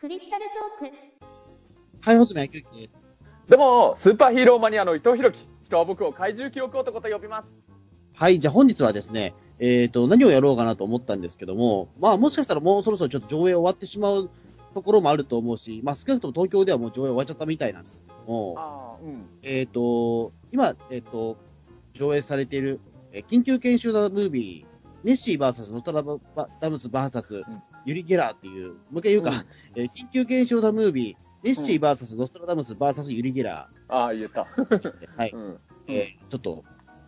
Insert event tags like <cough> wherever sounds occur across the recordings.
クリスタルトークはい、細野野球機です。どうも、スーパーヒーローマニアの伊藤弘樹。人は僕を怪獣記憶男と呼びます。はい、じゃあ本日はですね、えっ、と、何をやろうかなと思ったんですけども、まあもしかしたらもうそろそろちょっと上映終わってしまうところもあると思うし、まあ少なくとも東京ではもう上映終わっちゃったみたいなんですけども、ああ、うん。えっ、と、今、えっ、と、上映されている、えー緊急研修ザムービー、ネッシー VS ノストラダムス VS ユリ・ゲラーっていう、もう一回言うか、うんえー緊急研修ザムービー、ネッシー VS ノストラダムス VS ユリ・ゲラああ、言えた。ー、<laughs> はい、うん。えーちょっと、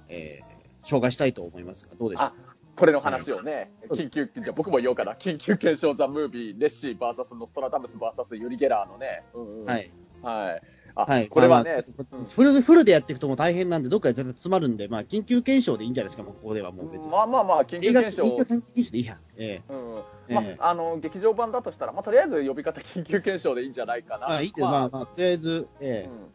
えー紹介したいと思いますが、どうでしょう？あこれの話をね、緊急、じゃあ僕も言おうかな。緊急検証ザ・ムービー、レッシー VS ノストラダムス VS ユリ・ゲラーのね。うんうん、。はいい。はい。あ、はい。これはね、まあまあうんフルで、フルでやっていくともう大変なんで、どっかで絶対詰まるんで、まあ、緊急検証でいいんじゃないですか、もうここではもう別に。まあまあまあ、緊急検証緊急。検証でいいや。ええうんええまあ、あの劇場版だとしたら、まあ、とりあえず呼び方緊急検証でいいんじゃないかな。まあ、いいって、まあ、まあ、とりあえず、えうん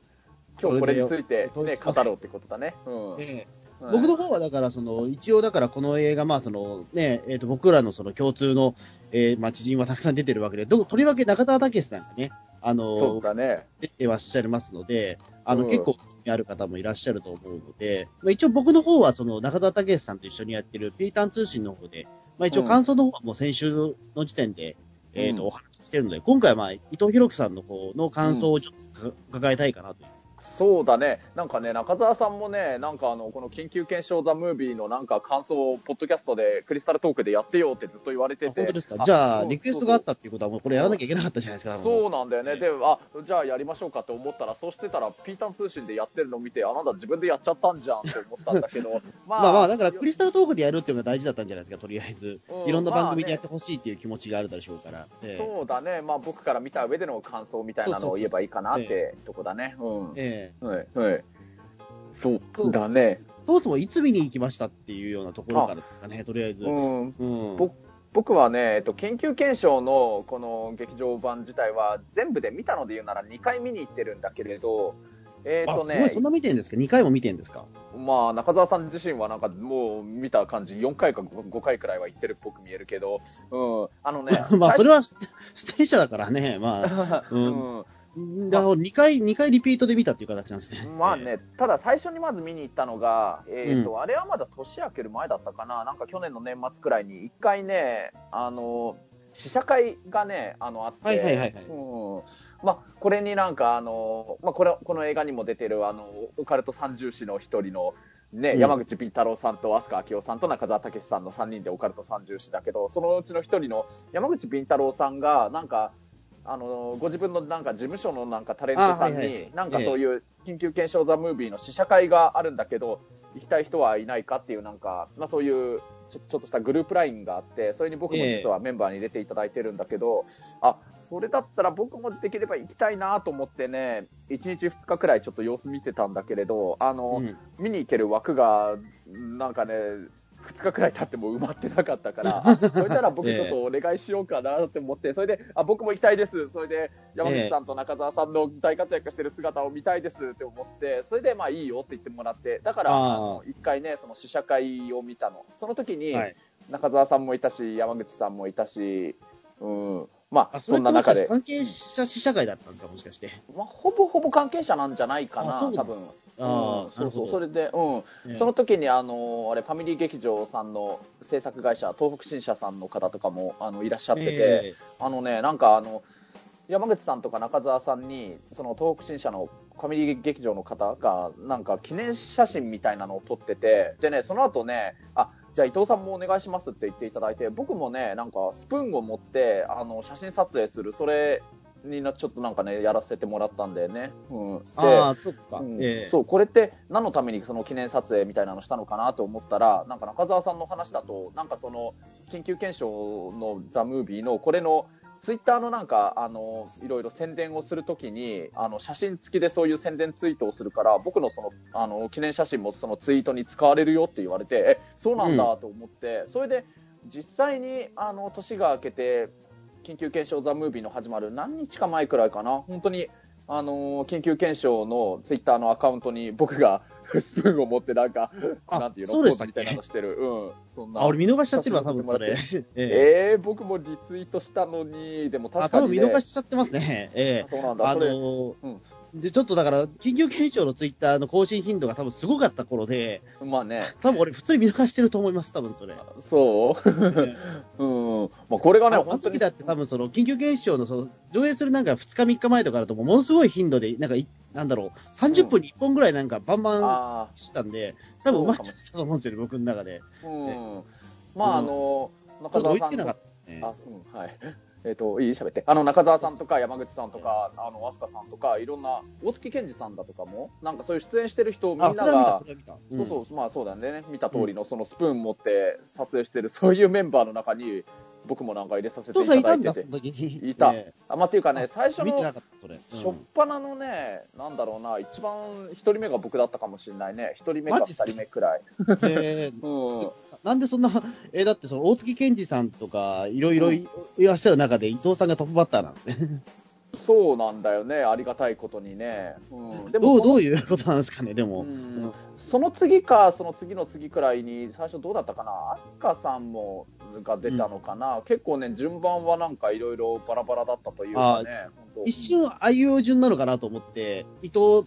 今日これについて、ね、語ろうってことだね。うんえええはい僕の方はだから、その、一応だからこの映画、まあ、その、ね、えっ、と、僕らのその共通の、えーまあ、知人はたくさん出てるわけで、どとりわけ中田武さんがね、あそうの、だね。出てらっしゃいますので、あの、うん結構ある方もいらっしゃると思うので、まあ、一応僕の方はその中田武さんと一緒にやってるピータン通信の方で、まあ一応感想の方はもう先週の時点で、えっ、と、うんお話ししてるので、今回はまあ伊藤博樹さんの方の感想をちょっと伺いたいかなという。そうだね。なんかね、中澤さんもね、なんかあの、この緊急検証ザ・ムービーのなんか感想を、ポッドキャストで、クリスタルトークでやってよってずっと言われてて。あ本当ですか？じゃあ、リクエストがあったっていうことはもうこれやらなきゃいけなかったじゃないですか。そうなんだよね。で、あ、じゃあやりましょうかって思ったら、そうしてたら、ピータン通信でやってるのを見て、あ、なんだ自分でやっちゃったんじゃんって思ったんだけど、<laughs> ままあまあ、だからクリスタルトークでやるっていうのが大事だったんじゃないですか、とりあえず。うんいろんな番組でまあねやってほしいっていう気持ちがあるでしょうから。ええそうだね。まあ僕から見た上での感想みたいなのを言えばいいかなってとこだね。うん。ええはい、はい。そうだね。そもそもいつ見に行きましたっていうようなところからですかね、とりあえず。うん。うん僕僕はね、えっと、緊急検証のこの劇場版自体は全部で見たので言うなら2回見に行ってるんだけれど、えっ、あ、とねそんな見てんですか ?2 回も見てんですか？まあ中澤さん自身はなんかもう見た感じ4回か 5, 5回くらいは行ってるっぽく見えるけど、うん、あのね、<laughs> まあ、それはステステーシャだからね、まあ。は <laughs> ううんん。だから2回、二回リピートで見たっていう形なんですね。まあね、ただ最初にまず見に行ったのが、えーとあれはまだ年明ける前だったかな、なんか去年の年末くらいに、一回ね、あの試写会がね、あのあって、はいはいはいはい。うん。まあ、これになんか、あのまあ、これこの映画にも出てるあのオカルト三重士の一人の、ねうん。山口ピン太郎さんと飛鳥明夫さんと中澤武さんの3人でオカルト三重士だけど、そのうちの一人の山口ピン太郎さんが、なんか、あのご自分のなんか事務所のなんかタレントさんあはいはいはい。に、なんかそういう緊急検証ザ・ムービーの試写会があるんだけど、行きたい人はいないかっていう、なんか、まあ、そういうちょちょっとしたグループラインがあって、それに僕も実はメンバーに入れていただいてるんだけど、あそれだったら僕もできれば行きたいなと思ってね、1日2日くらいちょっと様子見てたんだけれど、あの、うん。見に行ける枠が、なんかね、2日くらい経っても埋まってなかったから、<laughs> あそれなら僕ちょっとお願いしようかなって思って、それで、あ、僕も行きたいです。それで、山口さんと中澤さんの大活躍してる姿を見たいですって思って、それで、まあいいよって言ってもらって、だから、あーあの、一回ね、その試写会を見たの。その時に、はい。中澤さんもいたし、山口さんもいたし、うん、まあ、あ、そんな中で、関係者試写会だったんですかもしかして。まあ、ほぼほぼ関係者なんじゃないかな、多分。そうそう。それで、うん、ええ。その時にあのあれファミリー劇場さんの制作会社東北新社さんの方とかもあのいらっしゃってて、え。あのねなんかあの山口さんとか中澤さんにその東北新社のファミリー劇場の方がなんか記念写真みたいなのを撮っててでねその後ねあじゃあ伊藤さんもお願いしますって言っていただいて僕もねなんかスプーンを持ってあの写真撮影するそれになちょっとなんかねやらせてもらったんだよね。うん、でああ、そっか。うんええそうこれって何のためにその記念撮影みたいなのしたのかなと思ったらなんか中澤さんの話だとなんかその緊急検証の「ザ・ムービーのこれのツイッターのなんかあのいろいろ宣伝をするときにあの写真付きでそういう宣伝ツイートをするから僕のそのあの記念写真もそのツイートに使われるよって言われてえそうなんだと思って、それで実際にあの年が明けて緊急検証ザ・ムービーの始まる何日か前くらいかな本当にあの緊急検証のツイッターのアカウントに僕が <laughs> スプーンを持ってなんか、あなんていうのポーズみたいなのしてる。うん。そんな。あ、俺見逃しちゃってるわ、多分それ。えええー、僕もリツイートしたのに、でもあ、確かに、ね。多分見逃しちゃってますね。ええそうなんだ。あのそれーうんで、ちょっとだから、緊急検証のツイッターの更新頻度が多分すごかった頃で、まあね。多分俺普通に見逃してると思います、多分それ。そう？え <laughs> えうん。まあ、これがね、あの本当に。時だって多分その緊急検証のその上映するなんか2日3日前とかだとものすごい頻度で、なんかい、なんだろう、30分に1本ぐらいなんかバンバンあしたんで、多分埋まっちゃったと思うんですよね、僕の中で。あ、うん。まあ、あの、ちょっと追い中澤さんとつけなかったね。あ、うん、はい。えっ、と、いい喋って。あの、中澤さんとか、山口さんとか、あの、飛鳥さんとか、いろんな、大月健二さんだとかも、なんかそういう出演してる人、みんながそ。そうそう、まあそうだね。見た通りの、そのスプーン持って撮影してる、そういうメンバーの中に、僕もなんか入れさせていたんだ、いてて。いたえあ、まあ、っていうかね、え最初のしょっぱなのね、なんだろうな、一番、一人目が僕だったかもしれないね。一人目か二人目くらい。ええ <laughs> うん。なんでそんな、<laughs> えーだってその大月健二さんとか、いろいろいいらっしゃる中で伊藤さんがトップバッターなんですね。そうなんだよね、ありがたいことにね。うん。でどう、そのどういうことなんですかね、でも。うんその次か、その次の次くらいに、最初どうだったかな、飛鳥さんもが出たのかな、結構ね、順番はなんかいろいろバラバラだったというかね、一瞬、あいう順なのかなと思って、伊藤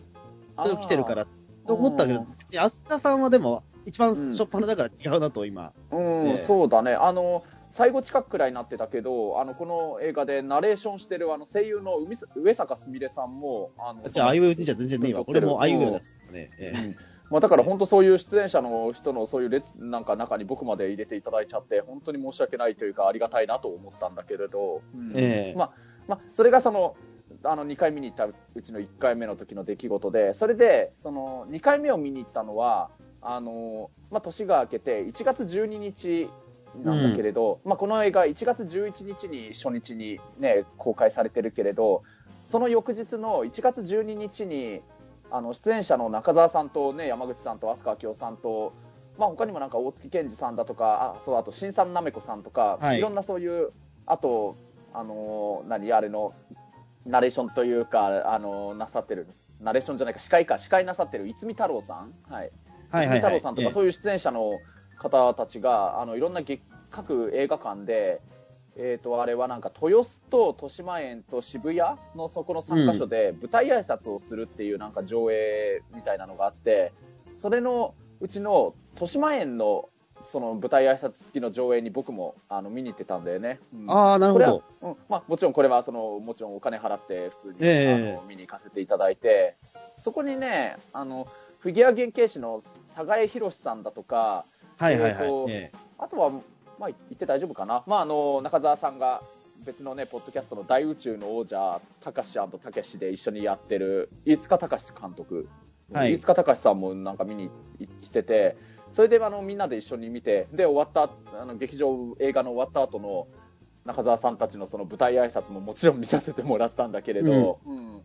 あー来てるからと思ったけどうん、別に飛鳥さんはでも、一番初っ端だから違うなと、今。うん、ねそうだね。あの、最後近くくらいになってたけど、あの、この映画でナレーションしてるあの声優の海上坂すみれさんも、あの、じゃあ、あいう順じゃ全然ねえわ。これもあいうですね。ええうんまあ、だから本当そういう出演者の人のそういう列なんか中に僕まで入れていただいちゃって本当に申し訳ないというかありがたいなと思ったんだけれど、うんええまあまあ、それがそのあの2回見に行ったうちの1回目の時の出来事でそれでその2回目を見に行ったのはあの、まあ、年が明けて1月12日なんだけれど、まあ、この映画1月11日に初日に、ね、公開されてるけれどその翌日の1月12日にあの出演者の中澤さんと、ね、山口さんと飛鳥明夫さんと、まあ、他にもなんか大月健二さんだとかあそうあと新さんなめこさんとか、はい。いろんなそういうあと、あのー何あれのナレーションというか、あのーなさってるナレーションじゃないか司会か司会なさってる逸見太郎さん、はいはいはいはい。太郎さんとか、ええそういう出演者の方たちが、あのいろんな劇各映画館で、えー、とあれはなんか豊洲と豊島園と渋谷のそこの3カ所で舞台挨拶をするっていうなんか上映みたいなのがあって、それのうちの豊島園のその舞台挨拶付きの上映に僕もあの見に行ってたんだよね。うんああ、なるほど。うんまあ、もちろんこれはそのもちろんお金払って普通に、ええあの見に行かせていただいてそこにねあのフィギュア原型師の佐賀江博さんだとかはいはいはい。えーあとは、まあ、言って大丈夫かな、まあ、あの中澤さんが別のねポッドキャストの大宇宙の王者たかしたけしで一緒にやってる飯塚隆監督、はい。飯塚隆さんもなんか見に来ててそれであのみんなで一緒に見てで終わったあの劇場映画の終わった後の中澤さんたちのその舞台挨拶ももちろん見させてもらったんだけれど、うん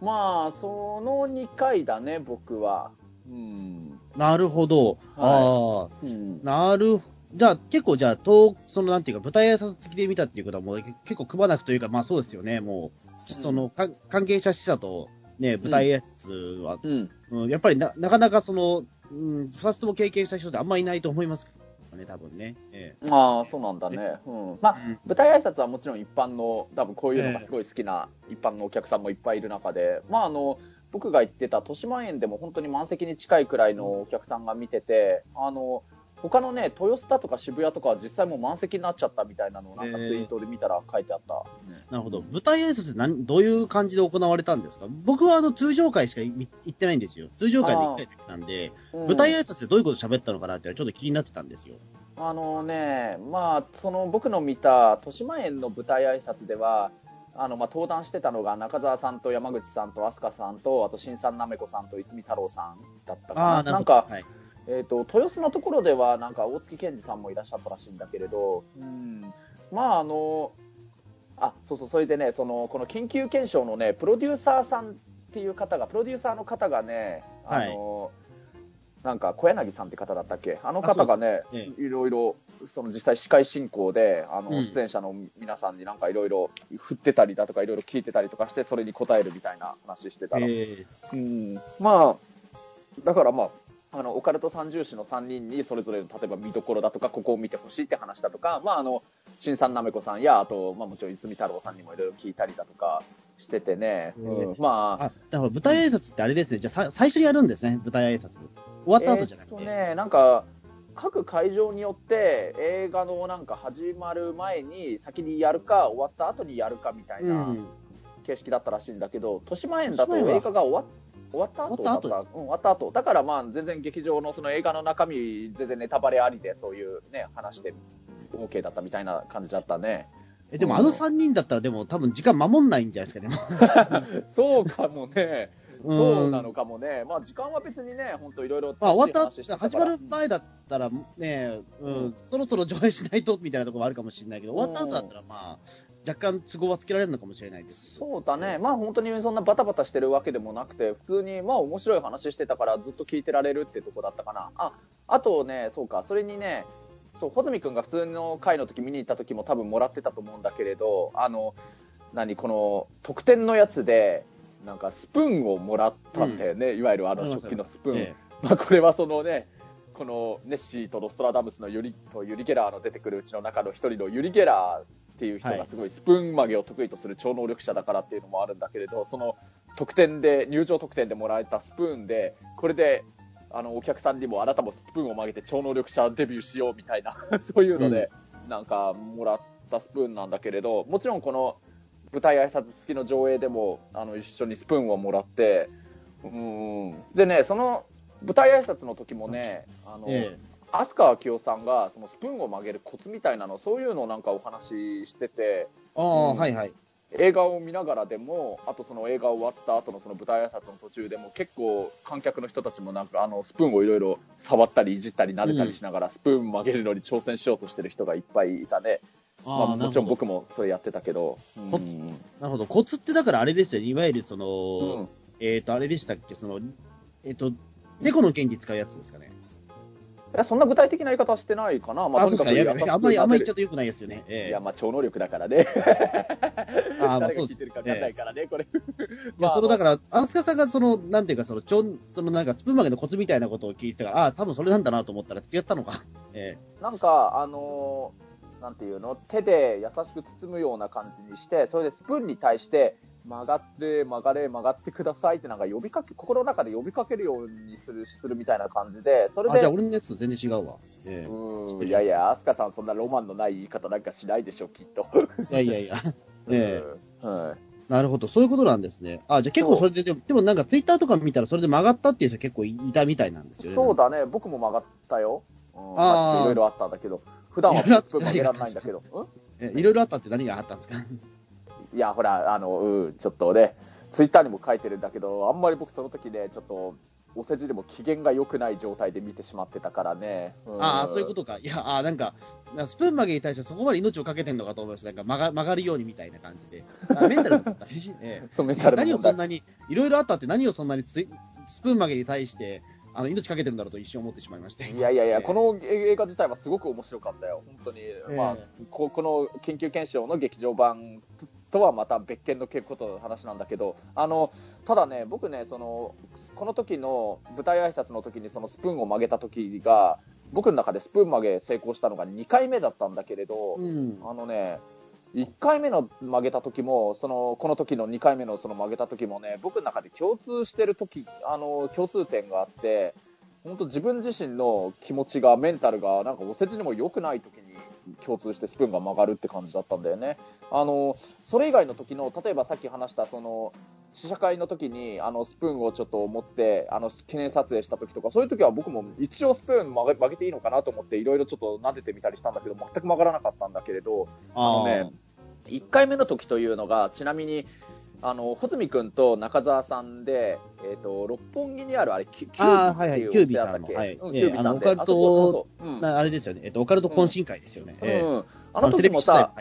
まあその2回だね僕は。うん。なるほど。ああ。うん。なるじゃあ、結構、じゃあ、とその、なんていうか、舞台挨拶付きで見たっていうことは、もう、け結構くまなくというか、まあそうですよね、もう、その、か関係者視者と、ね、舞台挨拶は、うん。うんやっぱりな、なかなかその、うん、二つとも経験した人ってあんまりいないと思いますね、多分ね。えああ、そうなんだね。うん。まあ、え舞台挨拶はもちろん一般の、多分こういうのがすごい好きな一般のお客さんもいっぱいいる中で、まああの、僕が行ってた豊島園でも本当に満席に近いくらいのお客さんが見てて、あの、他のね、豊洲だとか渋谷とかは実際もう満席になっちゃったみたいなのをなんかツイートで見たら書いてあった。なるほど。舞台挨拶って何どういう感じで行われたんですか？僕はあの通常会しか行行ってないんですよ。通常会で1回だけなんで、うん舞台挨拶ってどういうこと喋ったのかなってちょっと気になってたんですよ。あのね、まあ、その僕の見た豊島園の舞台挨拶では、あのまあ登壇してたのが中澤さんと山口さんと飛鳥さんと、あと新さんなめこさんと逸見太郎さんだったかな。なん。か、はい、えー、と豊洲のところではなんか大月健二さんもいらっしゃったらしいんだけれど、うん、まああのあそうそうそれでねそのこの緊急検証のねプロデューサーさんっていう方がプロデューサーの方がねあの、なんか小柳さんって方だったっけ？あの方がねそうですいろいろその実際司会進行であの、うん。出演者の皆さんになんかいろいろ振ってたりだとかいろいろ聞いてたりとかしてそれに答えるみたいな話してたら、えうん、まあ、だからまあ、あのオカルト三重士の3人にそれぞれの例えば見どころだとかここを見てほしいって話だとか、まあ、あの新さんなめこさんやあと、まあ、もちろん泉太郎さんにもいろいろ聞いたりだとかしててね、ええうんまああ、だから舞台挨拶ってあれですね。じゃあさ最初にやるんですね。舞台挨拶。終わった後じゃなくて。えーね、なんか各会場によって映画のなんか始まる前に先にやるか終わった後にやるかみたいうなん形式だったらしいんだけど、豊島園だと映画が終わ終わった後終わった後うん、終わった後。だからまあ全然劇場のその映画の中身全然ネタバレありでそういうね話で OK だったみたいな感じだったね。え、でもあの3人だったらでも多分時間守んないんじゃないですか、でも。<laughs> そうかもね。うん。そうなのかもね。まあ時間は別にね本当いろいろまあ、終わった、始まる前だったらね、うん、そろそろ上映しないとみたいなところもあるかもしれないけど、終わった後だったら、まあ、若干都合はつけられるのかもしれないです。そうだね、まあ本当にそんなバタバタしてるわけでもなくて、普通にまあ面白い話してたからずっと聞いてられるってとこだったかな。あ、あとね、そうか、それにね、そう、穂積君が普通の回の時見に行った時も多分もらってたと思うんだけれど、あの、何、この特典のやつで、なんかスプーンをもらったんだよね、いわゆるあの食器のスプーン。え。まあこれはそのね、このネッシーとロストラダムスのユリとユリ・ゲラーの出てくるうちの中の一人のユリ・ゲラーっていう人はい。がすごいスプーン曲げを得意とする超能力者だからっていうのもあるんだけれど、その特典で、入場特典でもらえたスプーンで、これで、あの、お客さんにもあなたもスプーンを曲げて超能力者デビューしようみたいな、<laughs> そういうので、なんかもらったスプーンなんだけれど、もちろんこの舞台挨拶付きの上映でも、あの、一緒にスプーンをもらって、うん。でね、その舞台挨拶の時もね、あの、え飛鳥明夫さんがそのスプーンを曲げるコツみたいなのそういうのをなんかお話ししててああ、うんはいはい。映画を見ながらでもあとその映画終わった後のその舞台挨拶の途中でも結構観客の人たちもなんかあのスプーンをいろいろ触ったりいじったり撫でたりしながらスプーン曲げるのに挑戦しようとしてる人がいっぱいいたね、まあ、あもちろん僕もそれやってたけど、うんコツなるほど。コツってだからあれですよね。いわゆるその、うんえっ、と、あれでしたっけ、その、えっ、と、猫の剣に使うやつですかね。いやそんな具体的な言い方はしてないかな、まあ、そうですか。くめあんまり、あんまり言っちゃ撫でうと良くないですよね。ええるいや、まあ、超能力だからね。あまあ <laughs> 誰が聞いてるか分かんないからね、これ。いや、その、だから、アスカさんが、その、なんていうか、その、ちょん、その、なんか、スプーン曲げのコツみたいなことを聞いてたから、ああ、多分それなんだなと思ったら違ったのか。えなんか、あのーなんていうの、手で優しく包むような感じにして、それでスプーンに対して、曲がって、曲がれ、曲がってくださいってなんか呼びかけ、心の中で呼びかけるようにする、するみたいな感じで、それで、じゃあ、俺のやつと全然違うわ。えうーん、いやいや、アスカさんそんなロマンのない言い方なんかしないでしょ、きっと。えいやいやいや。<laughs> ええ。うん。はい。なるほど、そういうことなんですね。あ、じゃあ結構それで、でも、でもなんかツイッターとか見たらそれで曲がったっていう人結構いたみたいなんですよね。そうだね、僕も曲がったよ。うん、あー。いろいろあったんだけど、普段は曲げられないんだけど。いろいろあったって何があったんですか？いや、ほら、あの、うん、ちょっとね、ツイッターにも書いてるんだけど、あんまり僕その時ね、ちょっと、お世辞でも機嫌が良くない状態で見てしまってたからね。んああ、そういうことか。いや、ああ、なんか、スプーン曲げに対してそこまで命をかけてんのかと思いました。なんか曲が曲がるようにみたいな感じで。あメンタルだったし、え <laughs> えそうメンタルの何をそんなに、いろいろあったって何をそんなにスプーン曲げに対して、あの、命かけてるんだろうと一瞬思ってしまいました。いやいやいや、ええこの映画自体はすごく面白かったよ、本当に。まあえこ、この緊急検証の劇場版とはまた別件のことの話なんだけど、あの、ただね、僕ね、その、この時の舞台挨拶の時にそのスプーンを曲げた時が、僕の中でスプーン曲げ成功したのが2回目だったんだけれど、うん。あのね、1回目の曲げた時も、その、この時の2回目のその曲げた時もね、僕の中で共通してる時、あの、共通点があって、本当自分自身の気持ちが、メンタルが、なんかお世辞にも良くない時に共通してスプーンが曲がるって感じだったんだよね。あの、それ以外の時の、例えばさっき話した、その、試写会の時に、あの、スプーンをちょっと持って、あの、記念撮影した時とか、そういう時は僕も一応スプーン曲げ曲げていいのかなと思って、いろいろちょっと撫でてみたりしたんだけど、全く曲がらなかったんだけれど、あのね、1回目の時というのが、ちなみに、あの、穂積君と中澤さんで、えっ、と、六本木にある、あれ、キュキュあーービっていうキュービさんの。はい。うんええキュービさんで。あのオカルトあれですよね。えっと、オカルト懇親会ですよね。ええうん。あの時もさ、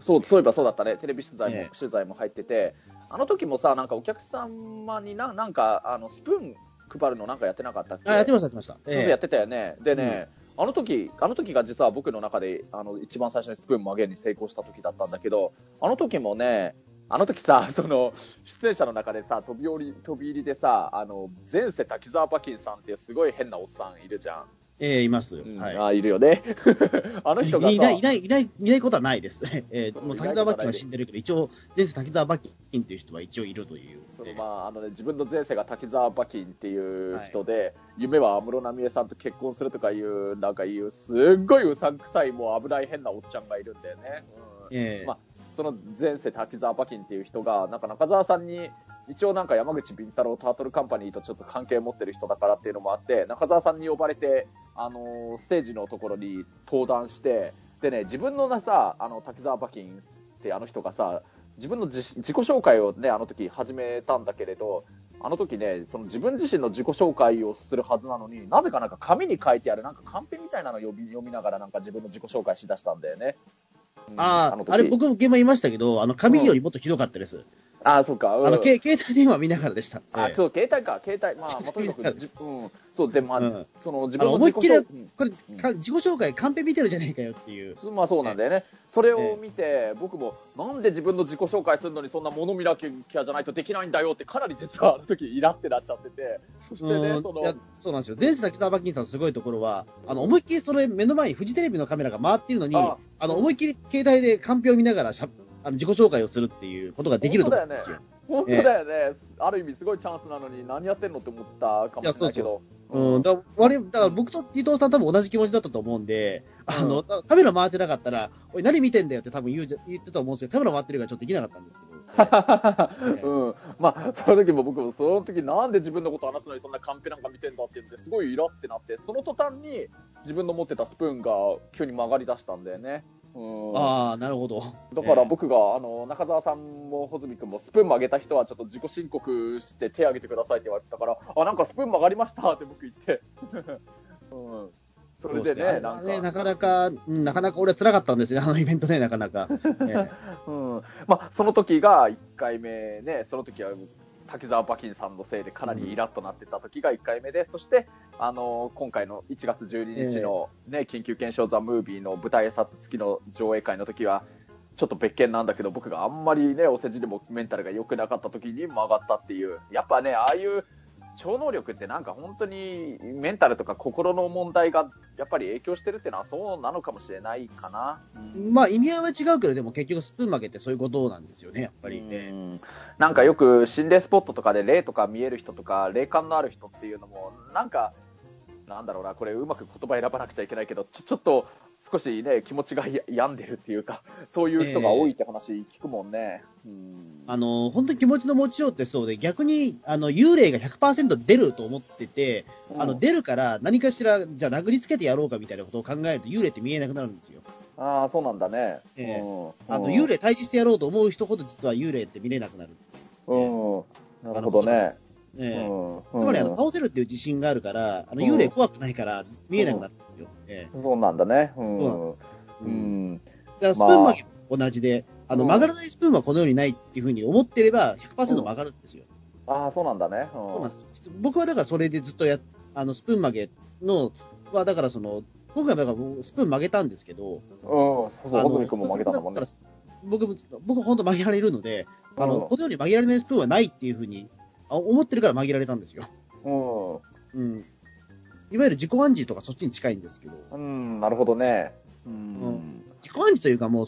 そう、そういえばそうだったね。テレビ取材も、ええ。取材も入ってて、あの時もさ、なんかお客様にな、なんか、あの、スプーン配るのなんかやってなかったっけ？あ、やってました、やってました。そうそうやってたよね。でね、あの時、あの時が実は僕の中で、あの、一番最初にスプーン曲げに成功した時だったんだけど、あの時もね、あの時さ、<laughs> その、出演者の中でさ、飛び降り、飛び入りでさ、あの、前世滝沢パキンさんってすごい変なおっさんいるじゃん。えー、います。うんはい。あ、いるよね。<laughs> あの人がさ、いない、いない、いない、いないことはないです。<laughs> えー、もう滝沢馬琴は死んでるけど、一応、前世滝沢馬琴っていう人は一応いるという。そのまああのね、自分の前世が滝沢馬琴っていう人で、夢は安室奈美恵さんと結婚するとかいう、なんかいう、すっごいうさんくさい、もう危ない変なおっちゃんがいるんだよね。うんええまあその前世滝沢馬琴っていう人が、なんか中澤さんに、一応なんか山口敏太郎タートルカンパニーとちょっと関係を持ってる人だからっていうのもあって、中澤さんに呼ばれて、あのーステージのところに登壇して、でね、自分のなさ、あの滝沢馬琴ってあの人がさ、自分の自自己紹介をね、あの時始めたんだけれど、あの時ね、その自分自身の自己紹介をするはずなのに、なぜかなんか紙に書いてあるなんかカンペみたいなのを読み読みながらなんか自分の自己紹介しだしたんだよね。うんああ、あれ、僕も現場いましたけど、あの、紙よりもっとひどかったです。ああ、そうか。うんあの、け携帯電話見ながらでした。ええあそう、携帯か、携帯。まあ、まあ、とにかく、じうん。そう、で、まあ、うんその、自分の思いっきり自己紹これ、自己紹介、カンペ見てるじゃねえかよっていう。うんまあそうなんだよね。それを見て、僕も、なんで自分の自己紹介するのにそんな物見なきゃじゃないとできないんだよって、かなり実はあの時イラってなっちゃってて、そしてね、そのそうなんですよ。前世滝沢馬琴さんのすごいところは、あの、思いっきりそれ目の前にフジテレビのカメラが回っているのに、ああの、思いっきり携帯でカンペを見ながらしゃあの自己紹介をするっていうことができると思うんですよ。本当だよね、ある意味すごいチャンスなのに何やってんのって思ったかもしれないけど。うん、だだから僕と伊藤さん多分同じ気持ちだったと思うんで、あの、カメラ回ってなかったら、おい、何見てんだよって多分言う言ってたと思うんですけど、カメラ回ってるからちょっとできなかったんですけど。<laughs> うん、まあ、その時も僕も、その時なんで自分のこと話すのにそんなカンペなんか見てんだって言って、すごいイラってなって、その途端に自分の持ってたスプーンが急に曲がり出したんだよね。うん、ああ、なるほど。だから僕が、あの中澤さんも穂積君もスプーン曲げた人はちょっと自己申告して手挙げてくださいって言われてたから、あ、なんかスプーン曲がりましたって僕言って。<laughs> うん、それでね、あれなんか。なかなか、うんなかなか俺は辛かったんですね、あのイベントね、なかなか。え <laughs> うんまあ、その時が1回目ね、その時は滝沢馬琴さんのせいでかなりイラッとなってた時が1回目で、そして、あの今回の1月12日の、ね緊急検証ザ・ムービーの舞台挨拶付きの上映会の時は、ちょっと別件なんだけど、僕があんまりね、お世辞でもメンタルが良くなかった時に曲がったっていう、やっぱね、ああいう超能力ってなんか本当にメンタルとか心の問題がやっぱり影響してるっていうのはそうなのかもしれないかな。うんまあ意味合いは違うけど、でも結局スプーン曲げってそういうことなんですよね、やっぱりね。うんなんかよく心霊スポットとかで霊とか見える人とか霊感のある人っていうのもなんかなんだろうなこれうまく言葉選ばなくちゃいけないけどちょちょっと少しね気持ちがや病んでるっていうか <laughs> そういう人が多いって話聞くもんね。うんあの、本当に気持ちの持ちようってそうで、逆に、あの、幽霊が100%出ると思ってて、あの、うん出るから何かしら、じゃあ殴りつけてやろうかみたいなことを考えると、幽霊って見えなくなるんですよ。ああそうなんだね。ええうんあの、うん幽霊退治してやろうと思う人ほど実は幽霊って見れなくなる。うんなるほどね。ええ。うん。つまりあの、うん。倒せるっていう自信があるから、あの、うん。幽霊怖くないから見えなくなるんですよ。ええ。そうなんだね。うん。そうなんです。ううん。んだからスプーン曲げも同じで、あの、うん。曲がらないスプーンはこの世にないっていうふうに思ってれば100%曲がるんですよ。ああそうなんだね。そうなんです。僕はだからそれでずっとや、あの、スプーン曲げの、は、だからその、今回はだからスプーン曲げたんですけど、うん、そうそう、穂積君も負けたんだもんね。だ。から僕も、僕本当曲げられるので、あの、うん。この世に曲げられないスプーンはないっていうふうにあ思ってるから曲げられたんですよ。<laughs> うんうん。いわゆる自己暗示とかそっちに近いんですけど、うん、なるほどね。ううんん。自己暗示というかもう、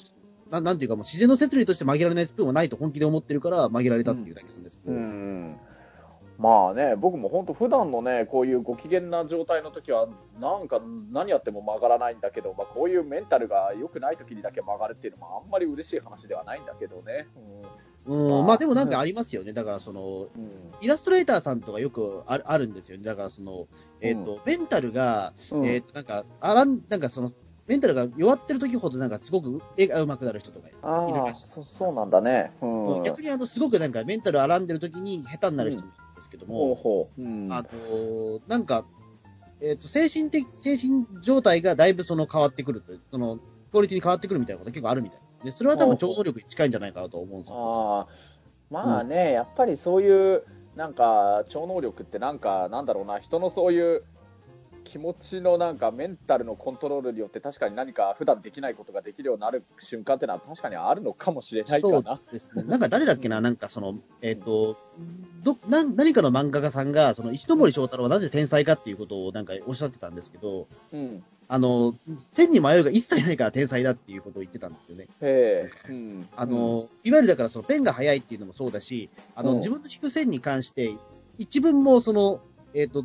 ななんていうかもう自然の摂理として曲げられないスプーンはないと本気で思ってるから曲げられたっていうだけなんですけど、うん。まあね、僕も本当普段のね、こういうご機嫌な状態の時は、なんか何やっても曲がらないんだけど、まあこういうメンタルが良くない時にだけ曲がるっていうのもあんまり嬉しい話ではないんだけどね。うん、まあでもなんかありますよね。だからその、うん。イラストレーターさんとかよくあるあるんですよね。だからその、えっ、と、メンタルが、うん。えっ、と、なんか、あらん、なんかその、メンタルが弱ってる時ほどなんかすごく絵が上手くなる人とかいるらしいそそうなんだね。うん。逆にあの、すごくなんかメンタル荒んでる時に下手になる人もいるんですけどほうも、ほう。うん。あの、なんか、えっ、と、精神的、精神状態がだいぶその変わってくるという、その、クオリティに変わってくるみたいなことが結構あるみたいですね。それは多分超能力に近いんじゃないかなと思うんですよ。ああ、まあね、やっぱりそういう、なんか、超能力ってなんか、なんだろうな、人のそういう、気持ちのなんかメンタルのコントロールによって確かに何か普段できないことができるようになる瞬間ってのは確かにあるのかもしれないかそうな。ですね。なんか誰だっけな、なんかその、えっ、と、ど、な、何かの漫画家さんが、その石森章太郎はなぜ天才かっていうことをなんかおっしゃってたんですけど、うん。あの、線に迷いが一切ないから天才だっていうことを言ってたんですよね。へえ。うん。あの、いわゆるだからそのペンが速いっていうのもそうだし、あの、うん自分の引く線に関して、一分もその、えっ、と、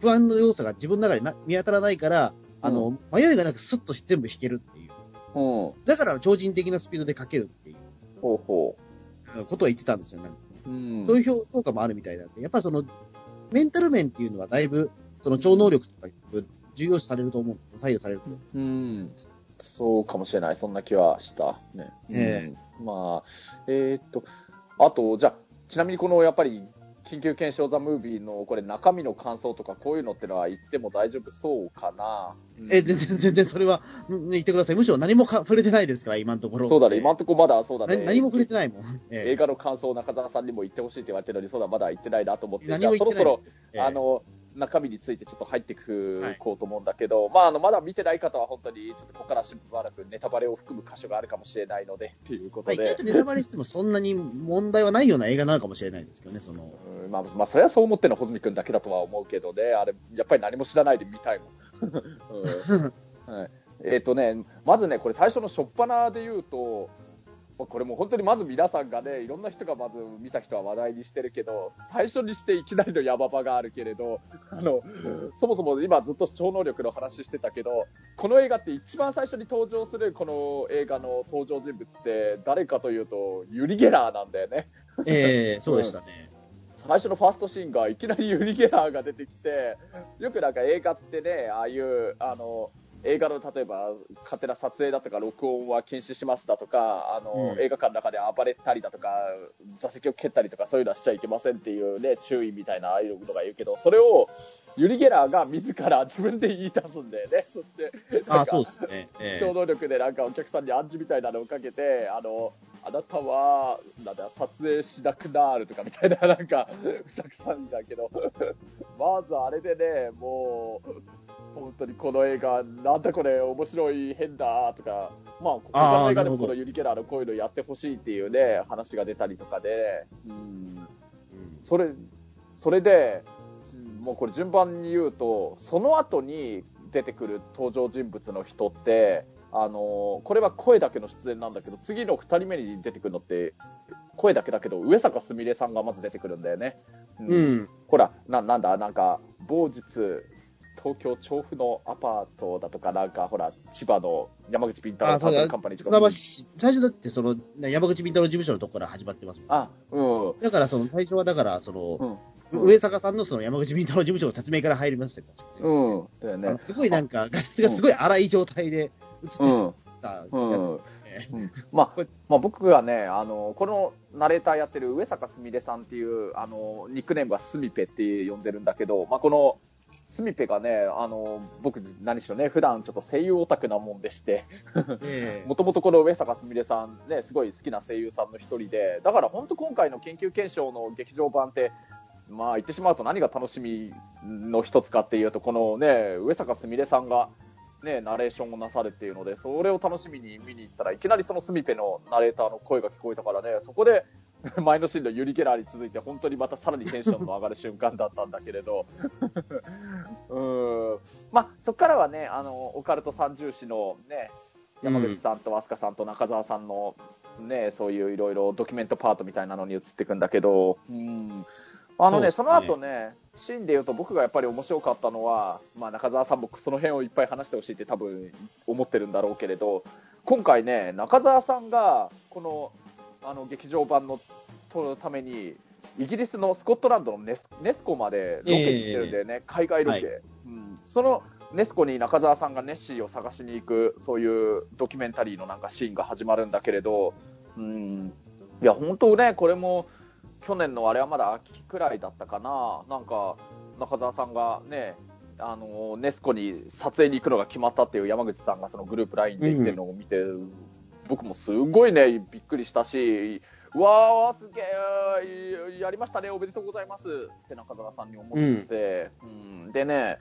不安の要素が自分の中でな見当たらないから、あの、迷いがなくスッと全部引けるっていう。うん。うん。だから超人的なスピードで書けるっていうほうほうんことを言ってたんですよね。う。うん。そういう評価もあるみたいなんで、やっぱりその、メンタル面っていうのはだいぶ、その超能力とか重要視されると思う、左右されると思う。うん。そうかもしれない。そんな気はした。ね。えうんまあ、えーっと、あと、じゃあちなみにこのやっぱり、緊急検証ザ・ムービーのこれ中身の感想とかこういうのってのは言っても大丈夫そうかな？え、全然、全然それは、うん言ってください。むしろ何もか触れてないですから、今のところ。そうだね、今んとこまだそうだね。な何も触れてないもん。え映画の感想を中澤さんにも言ってほしいって言われてるのに、そうだ、まだ言ってないなと思って、ってないあそろそろ、えあの、中身についてちょっと入っていこうと思うんだけど、まあ、あの、まだ見てない方は本当に、ちょっとここからしばらくネタバレを含む箇所があるかもしれないので、っていうこまあ、とで意外と。ネタバレしてもそんなに問題はないような映画なのかもしれないですけどね、その。うんまあ、まあ、それはそう思ってるのは穂積君だけだとは思うけどね、あれ、やっぱり何も知らないで見たいもん。<laughs> うんはい、えっ、とね、まずね、これ最初の初っ端で言うと、これもう本当にまず皆さんがね、いろんな人がまず見た人は話題にしてるけど、最初にしていきなりのヤバ場があるけれど、あの、そもそも今ずっと超能力の話してたけど、この映画って一番最初に登場するこの映画の登場人物って誰かというと、ユリ・ゲラーなんだよね。ええそうでしたね。最初のファーストシーンがいきなりユリ・ゲラーが出てきて、よくなんか映画ってね、ああいう、あの、映画の例えば勝手な撮影だとか録音は禁止しますだとかあの、うん。映画館の中で暴れたりだとか座席を蹴ったりとかそういうのはしちゃいけませんっていう、ね、注意みたいなああいうのが言うけどそれをユリ・ゲラーが自ら自分で言い出すんだよね。<laughs> そしてなんあかね。え超能力でなんかお客さんに暗示みたいなのをかけて、あの、あなたは、なんだ、撮影しなくなるとかみたいな、なんか、<laughs> うさくさんだけど、<laughs> まずあれでね、もう、本当にこの映画、なんだこれ、面白い、変だとか、まあ、他あーの映画でもこのユリ・ケラーのこういうのやってほしいっていうね、話が出たりとかで、うん、うんそれ、それで、もうこれ順番に言うと、その後に出てくる登場人物の人って、あのこれは声だけの出演なんだけど、次の2人目に出てくるのって、声だけだけど、上坂すみれさんがまず出てくるんだよね。うんうん。ほらな、なんだ、なんか、某日、東京調布のアパートだとか、なんか、ほら、千葉の山口ピン太郎パズルカンパニーとか。最初だってその、ね山口敏太郎事務所のとこから始まってますもん。あ、うん。だからその、最初はだから、その、うん上坂さんのその山口敏太郎事務所の説明から入りましたよ、確かにうん。だよね。すごいなんか、画質がすごい荒い状態で映ってうん。たやつですね。まあ <laughs> 僕がねあの、このナレーターやってる上坂すみれさんっていうあのニックネームはスミペって呼んでるんだけど、まあ、このスミペがねあの僕、何しろね普段ちょっと声優オタクなもんでして、ええ。<laughs> もともとこの上坂すみれさん、ね、すごい好きな声優さんの一人で、だから本当、今回の研究検証の劇場版って、まあ言ってしまうと何が楽しみの一つかっていうと、このね、上坂すみれさんが、ね、ナレーションをなさるっていうので、それを楽しみに見に行ったらいきなりそのスミペのナレーターの声が聞こえたからね、そこで <laughs> 前のシーンのユリ・ゲラーに続いて、本当にまたさらにテンションの上がる瞬間だったんだけれど、<laughs> うん。まあ、そこからはね、あのオカルト三重士の、ね、山口さんと飛鳥さんと中澤さんの、ね、そういういろいろドキュメントパートみたいなのに移っていくんだけど、うん。あのね、そね。の後ね、シーンで言うと僕がやっぱり面白かったのは、まあ、中澤さんもその辺をいっぱい話してほしいって多分思ってるんだろうけれど、今回ね、中澤さんがこのあの劇場版のために、イギリスのスコットランドのネスネスコまでロケに行ってるんだよね、海外ロケ、はい。うん。そのネスコに中澤さんがネッシーを探しに行く、そういうドキュメンタリーのなんかシーンが始まるんだけれど、うん、いや、本当ね、これも去年のあれはまだ秋くらいだったかな、なんか中澤さんがね、あのネスコに撮影に行くのが決まったっていう山口さんがそのグループ LINE で言ってるのを見て、僕もすごいね、びっくりしたし、うわー、すげえ、やりましたね、おめでとうございますって中澤さんに思って、うん。でね、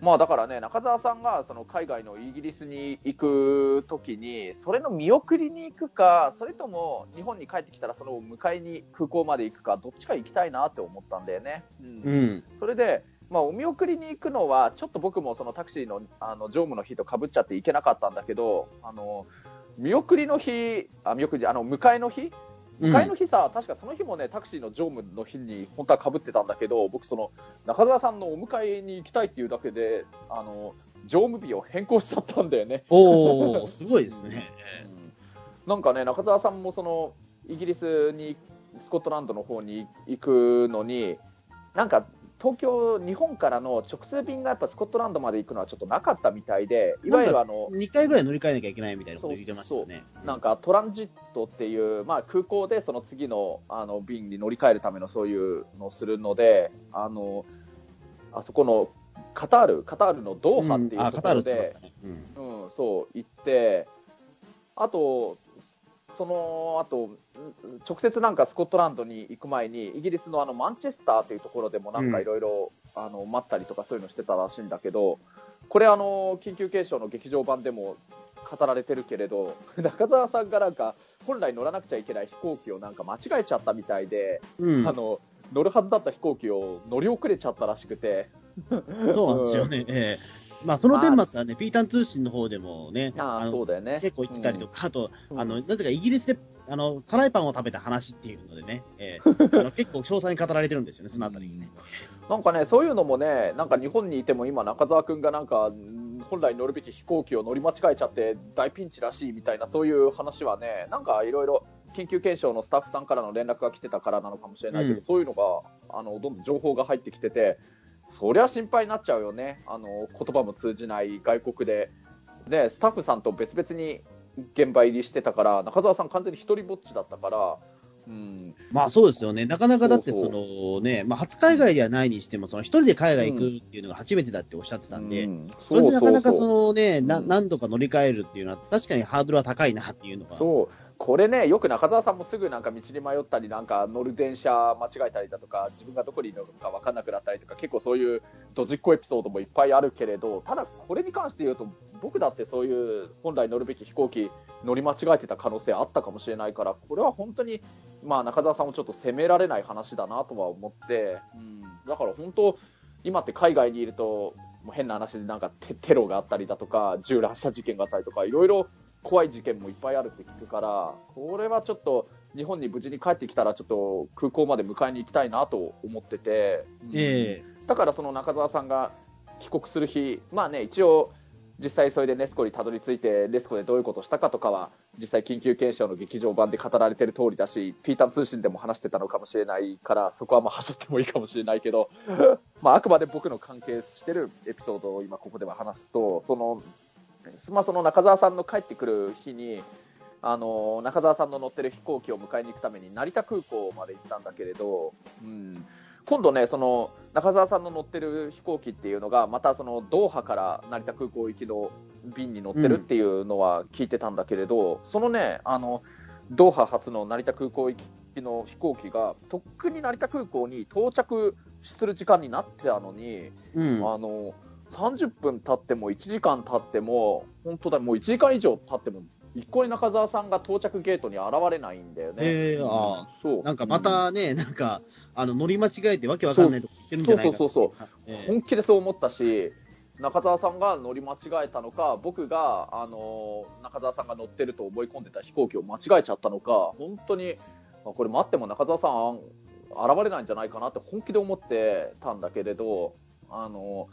まあだからね、中澤さんがその海外のイギリスに行くときに、それの見送りに行くか、それとも日本に帰ってきたらその迎えに空港まで行くか、どっちか行きたいなって思ったんだよね。うんうん。それで、まあ、お見送りに行くのは、ちょっと僕もそのタクシーのあの乗務の日とかぶっちゃって行けなかったんだけど、あの見送りの日、あ見送りあの迎えの日、迎えの日さ、確かその日もね、タクシーの乗務の日に本当はかぶってたんだけど、僕、その中澤さんのお迎えに行きたいっていうだけで、あの乗務日を変更しちゃったんだよね。おお、すごいですね。うんなんかね、中澤さんもそのイギリスに、スコットランドの方に行くのに、なんか東京、日本からの直通便がやっぱスコットランドまで行くのはちょっとなかったみたいで、いわゆるあの、2回ぐらい乗り換えなきゃいけないみたいなこと言ってましたよね。なんかトランジットっていう、まあ、空港でその次のあの便に乗り換えるためのそういうのをするので、あのあそこのカタール、カタールのドーハっていうところで、うん、そう、行って、あと、その後、ん直接なんかスコットランドに行く前に、イギリスのあのマンチェスターというところでもなんかいろいろあの待ったりとかそういうのしてたらしいんだけど、これあの、緊急継承の劇場版でも語られてるけれど、<laughs> 中澤さんがなんか、本来乗らなくちゃいけない飛行機をなんか間違えちゃったみたいで、うん。あの、乗るはずだった飛行機を乗り遅れちゃったらしくて、そうなんですよね。ええまあ、その顛末はね、ピータン通信の方でもね、あそうだよね。結構言ってたりとか、あと、うんあの、なぜかイギリスで、あの、辛いパンを食べた話っていうのでね、ええ <laughs> あの結構詳細に語られてるんですよね、そのあたりにね。なんかね、そういうのもね、なんか日本にいても今、中澤君がなんか、ん本来乗るべき飛行機を乗り間違えちゃって大ピンチらしいみたいな、そういう話はね、なんかいろいろ緊急検証のスタッフさんからの連絡が来てたからなのかもしれないけど、うんそういうのがあのどんどん情報が入ってきてて、そりゃ心配になっちゃうよね、あの言葉も通じない外国で。で、スタッフさんと別々に現場入りしてたから、中澤さん完全に一人ぼっちだったから、うん、まあそうですよね。なかなかだってそのね、まあ初海外ではないにしても、その一人で海外行くっていうのが初めてだっておっしゃってたんで、うん。それでなかなかそのね、なうん。何度か乗り換えるっていうのは、確かにハードルは高いなっていうのが。そう、これね、よく中澤さんもすぐなんか道に迷ったり、なんか乗る電車間違えたりだとか、自分がどこに乗るのか分かんなくなったりとか、結構そういうドジっ子エピソードもいっぱいあるけれど、ただこれに関して言うと、僕だってそういう本来乗るべき飛行機乗り間違えてた可能性あったかもしれないから、これは本当に、まあ中澤さんもちょっと責められない話だなとは思って、うん、だから本当、今って海外にいると、もう変な話でなんかテロがあったりだとか、銃乱射事件があったりとか、いろいろ怖い事件もいっぱいあるって聞くから、これはちょっと日本に無事に帰ってきたら、ちょっと空港まで迎えに行きたいなと思ってて、うん。えだからその中澤さんが帰国する日、まあね、一応、実際それでネスコにたどり着いて、ネスコでどういうことをしたかとかは、実際緊急検証の劇場版で語られてる通りだし、ピーターン通信でも話してたのかもしれないから、そこはまあはしょってもいいかもしれないけど、<laughs> まああくまで僕の関係してるエピソードを今ここでは話すと、その、まあその中澤さんの帰ってくる日に、あの中澤さんの乗ってる飛行機を迎えに行くために成田空港まで行ったんだけれど、うん、今度ね、その中澤さんの乗ってる飛行機っていうのが、またそのドーハから成田空港行きの便に乗ってるっていうのは聞いてたんだけれど、そのね、あのドーハ発の成田空港行きの飛行機が、とっくに成田空港に到着する時間になってたのに、えうん。あの30分経っても1時間経っても、本当だ、もう1時間以上経っても、一向に中澤さんが到着ゲートに現れないんだよね。えーあそう。なんかまたね、なんか、あの、乗り間違えてわけわかんないとこ行ってるんじゃないかそうそうそう。ええ本気でそう思ったし、中澤さんが乗り間違えたのか、僕が、あの中澤さんが乗ってると思い込んでた飛行機を間違えちゃったのか、本当に、まあこれ待っても中澤さん、現れないんじゃないかなって本気で思ってたんだけれど、あの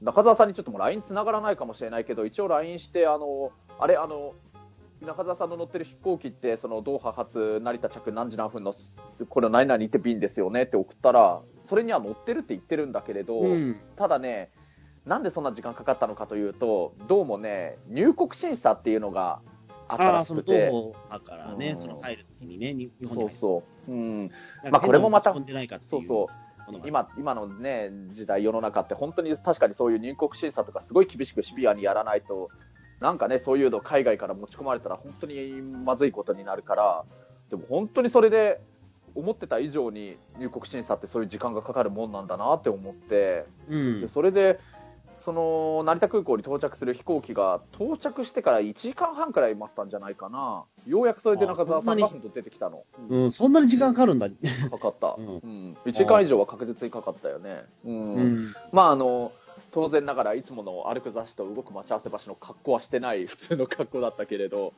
中澤さんにちょっともう LINE 繋がらないかもしれないけど、一応 LINE して、あのあれ、あの、中澤さんの乗ってる飛行機って、そのドーハ発成田着何時何分の、これ何々って便ですよねって送ったら、それには乗ってるって言ってるんだけれど、うん。ただね、なんでそんな時間かかったのかというと、どうもね、入国審査っていうのがあったらしくて、東方からねう、ん。その入るときにね、日日本にそうそう、うん、まあこれもまたそうそう、今今のね、時代、世の中って本当に確かにそういう入国審査とかすごい厳しくシビアにやらないと、なんかね、そういうの海外から持ち込まれたら本当にまずいことになるから、でも本当にそれで思ってた以上に入国審査ってそういう時間がかかるもんなんだなって思って、うんで。それで、その成田空港に到着する飛行機が到着してから1時間半くらい待ったんじゃないかな、ようやくそれで中澤さんが出てきたの、うん、そんなに時間かかるんだ。かかった、ううん。ん1時間以上は確実にかかったよね。うん。うん。まああの当然ながらいつもの歩く雑誌と動く待ち合わせ場所の格好はしてない普通の格好だったけれど、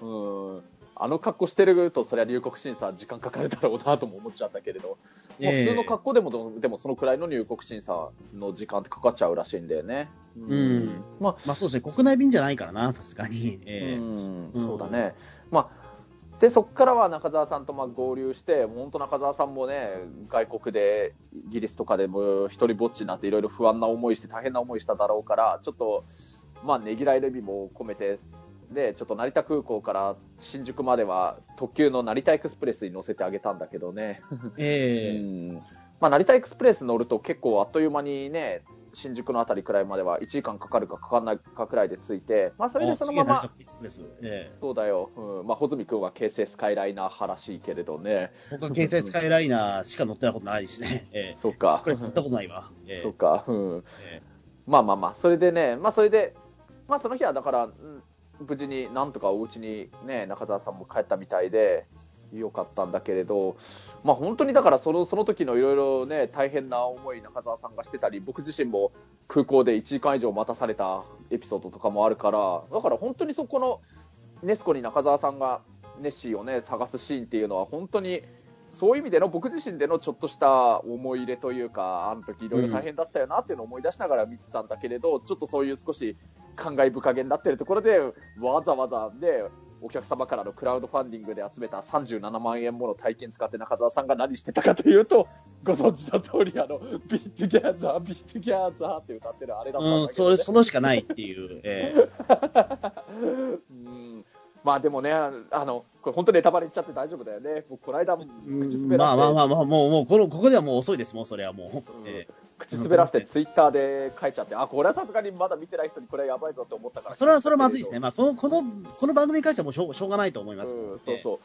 うん、あの格好してるとそりゃ入国審査時間かかるだろうなとも思っちゃったけれど、まあええ普通の格好でもでもそのくらいの入国審査の時間ってかかっちゃうらしいんだよね。うんまあまあそうですね、国内便じゃないからな、さすがに。ええうんうんそうだね。まあでそこからは中澤さんとまあ合流して、本当、中澤さんもね、外国で、イギリスとかでも一人ぼっちになって、いろいろ不安な思いして、大変な思いしただろうから、ちょっと、まあ、ねぎらいの意味も込めて、でちょっと成田空港から新宿までは、特急の成田エクスプレスに乗せてあげたんだけどね。ええ。うん。まあ、成田エクスプレス乗ると結構あっという間にね、新宿のあたりくらいまでは1時間かかるかかかんないかくらいで着いて、まあ、それでそのまま、えそうだよ、うん。まあ、穂積君は京成スカイライナー派らしいけれどね、僕は京成スカイライナーしか乗ってたことないですね。<laughs> ええ。そっか。ス乗ったことないわ。ええ。そっか、うん。え。まあまあまあ、それでね、まあ、それで、まあ、その日はだから、うん無事になんとかお家にね、中澤さんも帰ったみたいで、よかったんだけれど、まあ、本当にだからその、その時のいろいろね、大変な思い、中澤さんがしてたり、僕自身も空港で1時間以上待たされたエピソードとかもあるから、だから本当にそこの、ネスコに中澤さんがネッシーをね、探すシーンっていうのは、本当に、そういう意味での僕自身でのちょっとした思い入れというか、あの時いろいろ大変だったよなっていうのを思い出しながら見てたんだけれど、ちょっとそういう少し感慨深げになってるところで、わざわざね、お客様からのクラウドファンディングで集めた37万円もの体験使って中澤さんが何してたかというと、ご存知の通り、あの、 Be Together、Be Together って歌ってるあれだったんうん、だけど、ねそれ、そのしかないっていう。ええ <laughs> うんまあでもね、あの、これ本当にネタバレ言っちゃって大丈夫だよね。僕、この間、口まあまあまあまあ、もう、もう、この、ここではもう遅いです、もう、それはもう。うんえ口滑らせてツイッターで書いちゃって、あ、これはさすがにまだ見てない人にこれはやばいぞって思ったから。えそれは、それはまずいですね。まあ、この、この、この番組に関してはもうしょう、しょうがないと思います。うん、そうそう。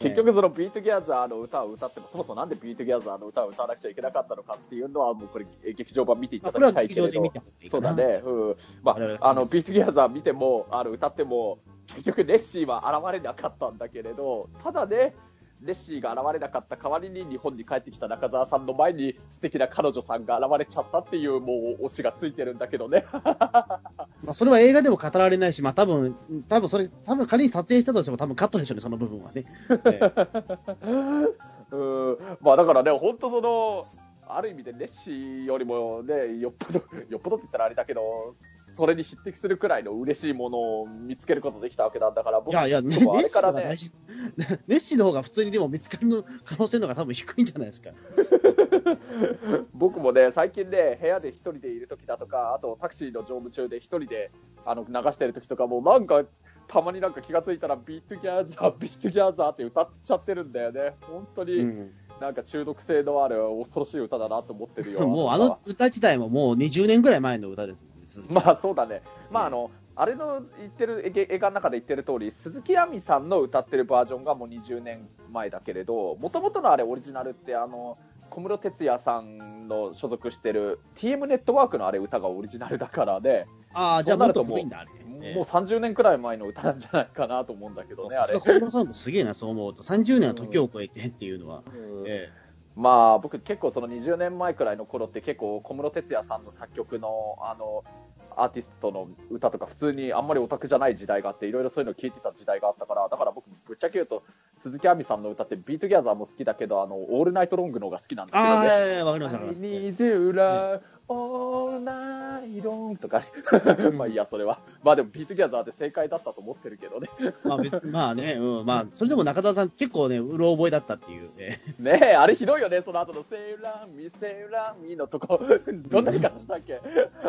ええ結局その Be Together の歌を歌っても、そもそもなんで Be Together の歌を歌わなくちゃいけなかったのかっていうのは、もうこれ、劇場版見ていまあ、ただきたいけれど劇場で見た。方がい。そうだね。うん。まあ、あの、 Be Together 見ても、あの、歌っても、結局ネッシーは現れなかったんだけれど、ただね、ネッシーが現れなかった代わりに日本に帰ってきた中澤さんの前に素敵な彼女さんが現れちゃったっていうもうオチがついてるんだけどね。<laughs> まあ、それは映画でも語られないし、まあ、多分、多分それ、多分仮に撮影したとしても多分カットでしょうね、その部分はね。え <laughs> えうんまあだからね、本当その、ある意味でネッシーよりもね、よっぽど、よっぽどって言ったらあれだけど、それに匹敵するくらいの嬉しいものを見つけることできたわけなんだから、僕いやいや、ね、ネッシーれからね、の方が大事。ネッシーの方が普通にでも見つかるの可能性の方が多分低いんじゃないですか。<laughs> 僕もね、最近ね、部屋で一人でいる時だとか、あとタクシーの乗務中で一人であの流してる時とかも、なんか、たまになんか気がついたら、 Be Together、Be Together って歌っちゃってるんだよね。本当うに、ん。なんか中毒性のある恐ろしい歌だなと思ってるよ。もうあの歌自体ももう20年ぐらい前の歌ですね。<laughs> まあそうだね。まああの、あれの言ってる、映映画の中で言ってる通り、鈴木亜美さんの歌ってるバージョンがもう20年前だけれど、もともとのあれオリジナルって、あの、小室哲哉さんの所属してる TM ネットワークのあれ歌がオリジナルだからね、ああ、じゃあもっと古いんだ、あれ。もう30年くらい前の歌なんじゃないかなと思うんだけどね、あれ。小室さんとすげえな、そう思うと。30年は時を超えてっていうのは。うんえまあ僕結構その20年前くらいの頃って結構小室哲哉さんの作曲のあのアーティストの歌とか普通にあんまりオタクじゃない時代があっていろいろそういうの聞いてた時代があったからだから僕ぶっちゃけ言うと鈴木亜美さんの歌って Be Together も好きだけどあの all night long の方が好きなんだけどああ、いね。やいや、わかります、わかります。need your love all night long とかね。<laughs> まあいいや、それは。まあでも Be Together で正解だったと思ってるけどね。まあ別に、まあね、うん、まあ、それでも中田さん結構ね、うろ覚えだったっていう。え <laughs> ねえ、あれひどいよね、その後のセーラーミー、セーラーミーのとこ、<laughs> どんな言い方したっけ？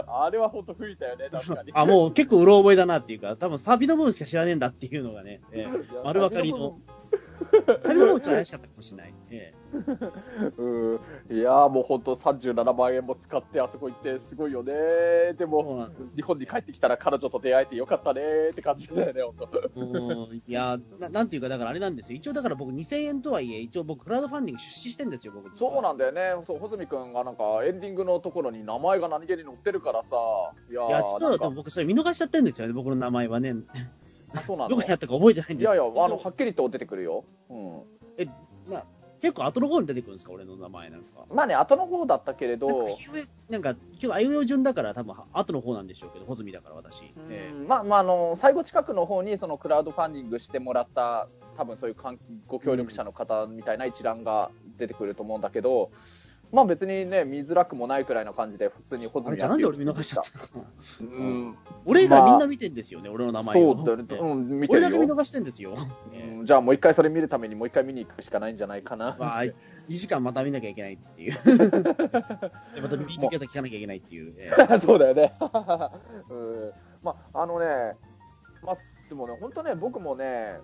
あれは本当吹いたよね、<laughs> 確かに。あ、もう結構うろ覚えだなっていうか、多分サビの部分しか知らねえんだっていうのがね、えー丸分かりの。あれの怪しかったかもしれない。えうんいやーもう本当37万円も使ってあそこ行ってすごいよねーでえもも日本に帰ってきたら彼女と出会えてよかったねーって感じだよね、本当。いやな、なんていうか、だからあれなんですよ。一応だから僕2000円とはいえ、一応僕クラウドファンディング出資してんですよ、僕。そうなんだよね、そう穂積君がなんかエンディングのところに名前が何気に載ってるからさ、いやーいや、実は僕それ見逃しちゃってるんですよね、僕の名前はね。あそうなの？どこにあったか覚えてないんです。いやいや、あのはっきりと出てくるよ。うん。な結構後の方に出てくるんですか、俺の名前なんか。まあね、後の方だったけれなんかど、なんか、今日あいうえお順だから、多分後の方なんでしょうけど、穂積だから私。うえんまあまあ、あの最後近くの方にそのクラウドファンディングしてもらった、多分そういう関ご協力者の方みたいな一覧が出てくると思うんだけど、まあ別にね、見づらくもないくらいの感じで、普通に穂積あれじゃあなんで俺見逃しちゃったのうん、俺がみんな見てんですよね、俺の名前を。そうだよね、うん、見てるよ。俺だけ見逃してんですよ。えうんじゃあもう一回それ見るためにもう一回見に行くしかないんじゃないかな。まあ、2時間また見なきゃいけないっていう。<laughs> でまた BTK さ聞かなきゃいけないっていう。ええ <laughs> そうだよね。<laughs> うん、まあ、あのね、まあ、でもね、本当ね、僕もね、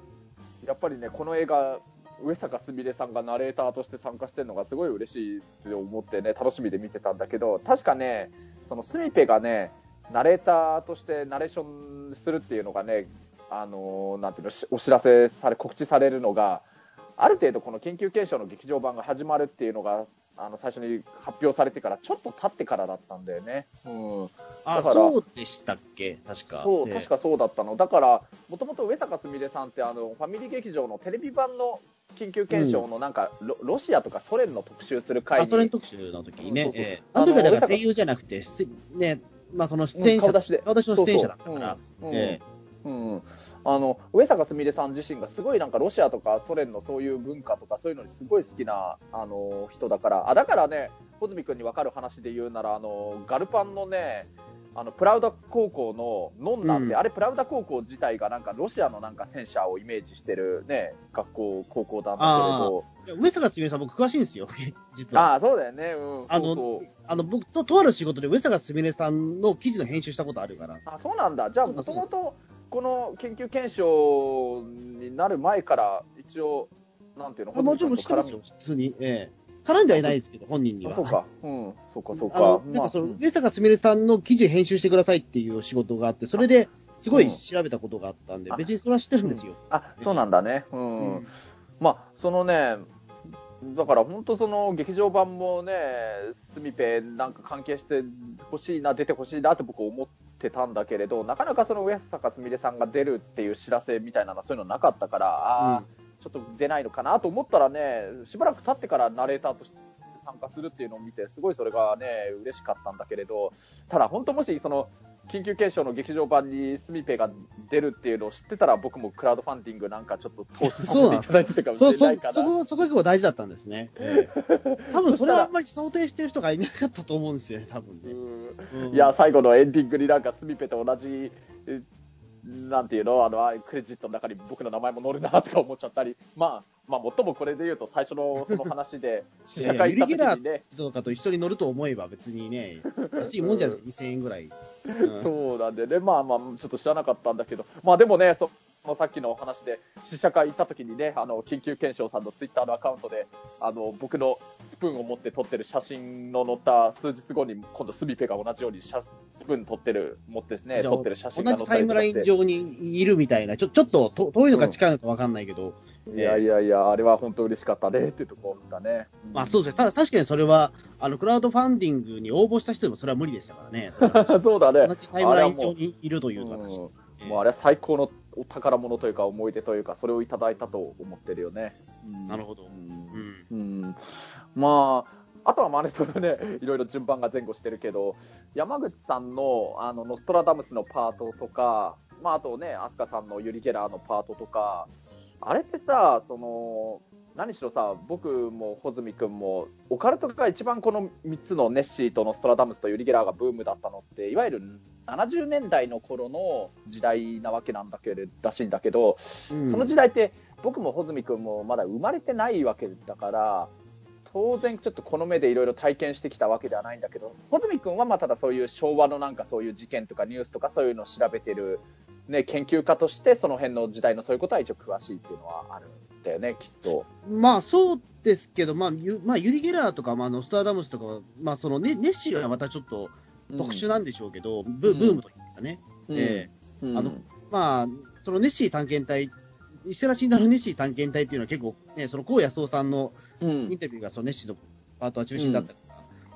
やっぱりね、この映画、上坂すみれさんがナレーターとして参加してるのがすごい嬉しいって思ってね、楽しみで見てたんだけど、確かね、そのスミペがね、ナレーターとしてナレーションするっていうのがね、あのーなんていうの、しお知らせされ、告知されるのが、ある程度この緊急検証の劇場版が始まるっていうのが、あの最初に発表されてからちょっと経ってからだったんだよね。うん、あ、だからそうでしたっけ？確か。そう、ええ確かそうだったの。だから、もともと上坂すみれさんって、あの、ファミリー劇場のテレビ版の緊急検証のなんか、ロロシアとかソ連の特集する回あ、に、ソ連特集の時にねそう、そうそう。ええ。あの時はだから声優じゃなくて、出ね、まあその出演者、うん顔出しで。顔出しの出演者だったから、そうそうえ。うん、あの上坂すみれさん自身がすごいなんかロシアとかソ連のそういう文化とかそういうのにすごい好きなあの人だから。あだからね穂積君に分かる話で言うならあのガルパンのねあのプラウダ高校のノンナって、うん。あれプラウダ高校自体がなんかロシアのなんか戦車をイメージしてるね学校高校なんだけれど。上坂すみれさん僕詳しいんですよ、実は。ああそうだよね。うん。あのあの、僕と、とある仕事で上坂すみれさんの記事の編集したことあるから。あそうなんだ、じゃあ、もともとこの研究検証になる前から、一応、なんていうの、あもちろん知ってますよ、普通に。ええ絡んではいないですけど、本人には。あそうか、うん、そうか、そうあのか、なんかその、まあ上坂すみれさんの記事編集してくださいっていう仕事があって、それですごい調べたことがあったんで、うん別にそれは知ってるんですよ。あそうなんだね、うん、うん。まあ、そのね、だから本当、その劇場版もね、スミペなんか関係してほしいな、出てほしいなって僕、思ってたんだけれど、なかなかその上坂すみれさんが出るっていう知らせみたいなのは、そういうのなかったから、ああ、ちょっと出ないのかなと思ったらね、しばらく経ってからナレーターとして参加するっていうのを見て、すごいそれがね、嬉しかったんだけれど、ただ本当もし、その、緊急検証の劇場版にスミペが出るっていうのを知ってたら、僕もクラウドファンディングなんかちょっと投資させていただいてたかもしれないか、な。そこ、そこが結構大事だったんですね。<laughs> ええ多分それはあんまり想定してる人がいなかったと思うんですよね、多分ね。いや、最後のエンディングになんかスミペと同じ、えなんていうの、あの、あクレジットの中に僕の名前も載るなとか思っちゃったり、まあ、まあ、もっともこれで言うと最初のその話で、<laughs> 試写会行った時にね、人とかと一緒に乗ると思えば別にね、安いもんじゃないですか、2000円ぐらい。うんそうなんでね、まあまあ、ちょっと知らなかったんだけど、まあでもね、そのさっきのお話で、試写会行った時にね、あの、緊急検証さんのツイッターのアカウントで、あの、僕のスプーンを持って撮ってる写真の載った数日後に、今度スミペが同じようにススプーン撮ってる、持ってね、撮ってる写真が同じタイムラ載ったりとかして。イン上にいるみたいな、ちょちょっとと遠いのか近いのか分かんないけど、いやいやいや、あれは本当嬉しかったねっていうところだね。まあそうですね、ただ確かにそれは、あのクラウドファンディングに応募した人でもそれは無理でしたからね、そ <laughs> そうだね。同じタイムライン上にいるというのは確かに。うん。もうあれは最高のお宝物というか思い出というか、それをいただいたと思ってるよね。うんなるほど。ううんんうんまあ、あとはまあね、それね、<laughs> いろいろ順番が前後してるけど、山口さんのあのノストラダムスのパートとか、まあ、あとね、飛鳥さんのユリ・ゲラーのパートとか、あれってさ、その、何しろさ、僕も穂積君も、オカルトが一番この3つのネッシーとノストラダムスとユリ・ゲラーがブームだったのって、いわゆる70年代の頃の時代なわけなんだけれらしいんだけど、うん。その時代って僕も穂積君もまだ生まれてないわけだから当然ちょっとこの目でいろいろ体験してきたわけではないんだけど穂積君はまあただそういう昭和のなんかそういう事件とかニュースとかそういうのを調べてるね、研究家としてその辺の時代のそういうことは一応詳しいっていうのはあるんだよね、きっと。まあそうですけど、まあ、ゆまあ、ユリ・ゲラーとか、まあ、ノスターダムスとかは、まあそのね、ネッシーはまたちょっと特殊なんでしょうけど、ブブームというかね、うん。えうん。あのまあ、そのネッシー探検隊、石原慎太郎ネッシー探検隊っていうのは結構、ね、その高野壮さんのうん。インタビューがそのネッシーのパートは中心だった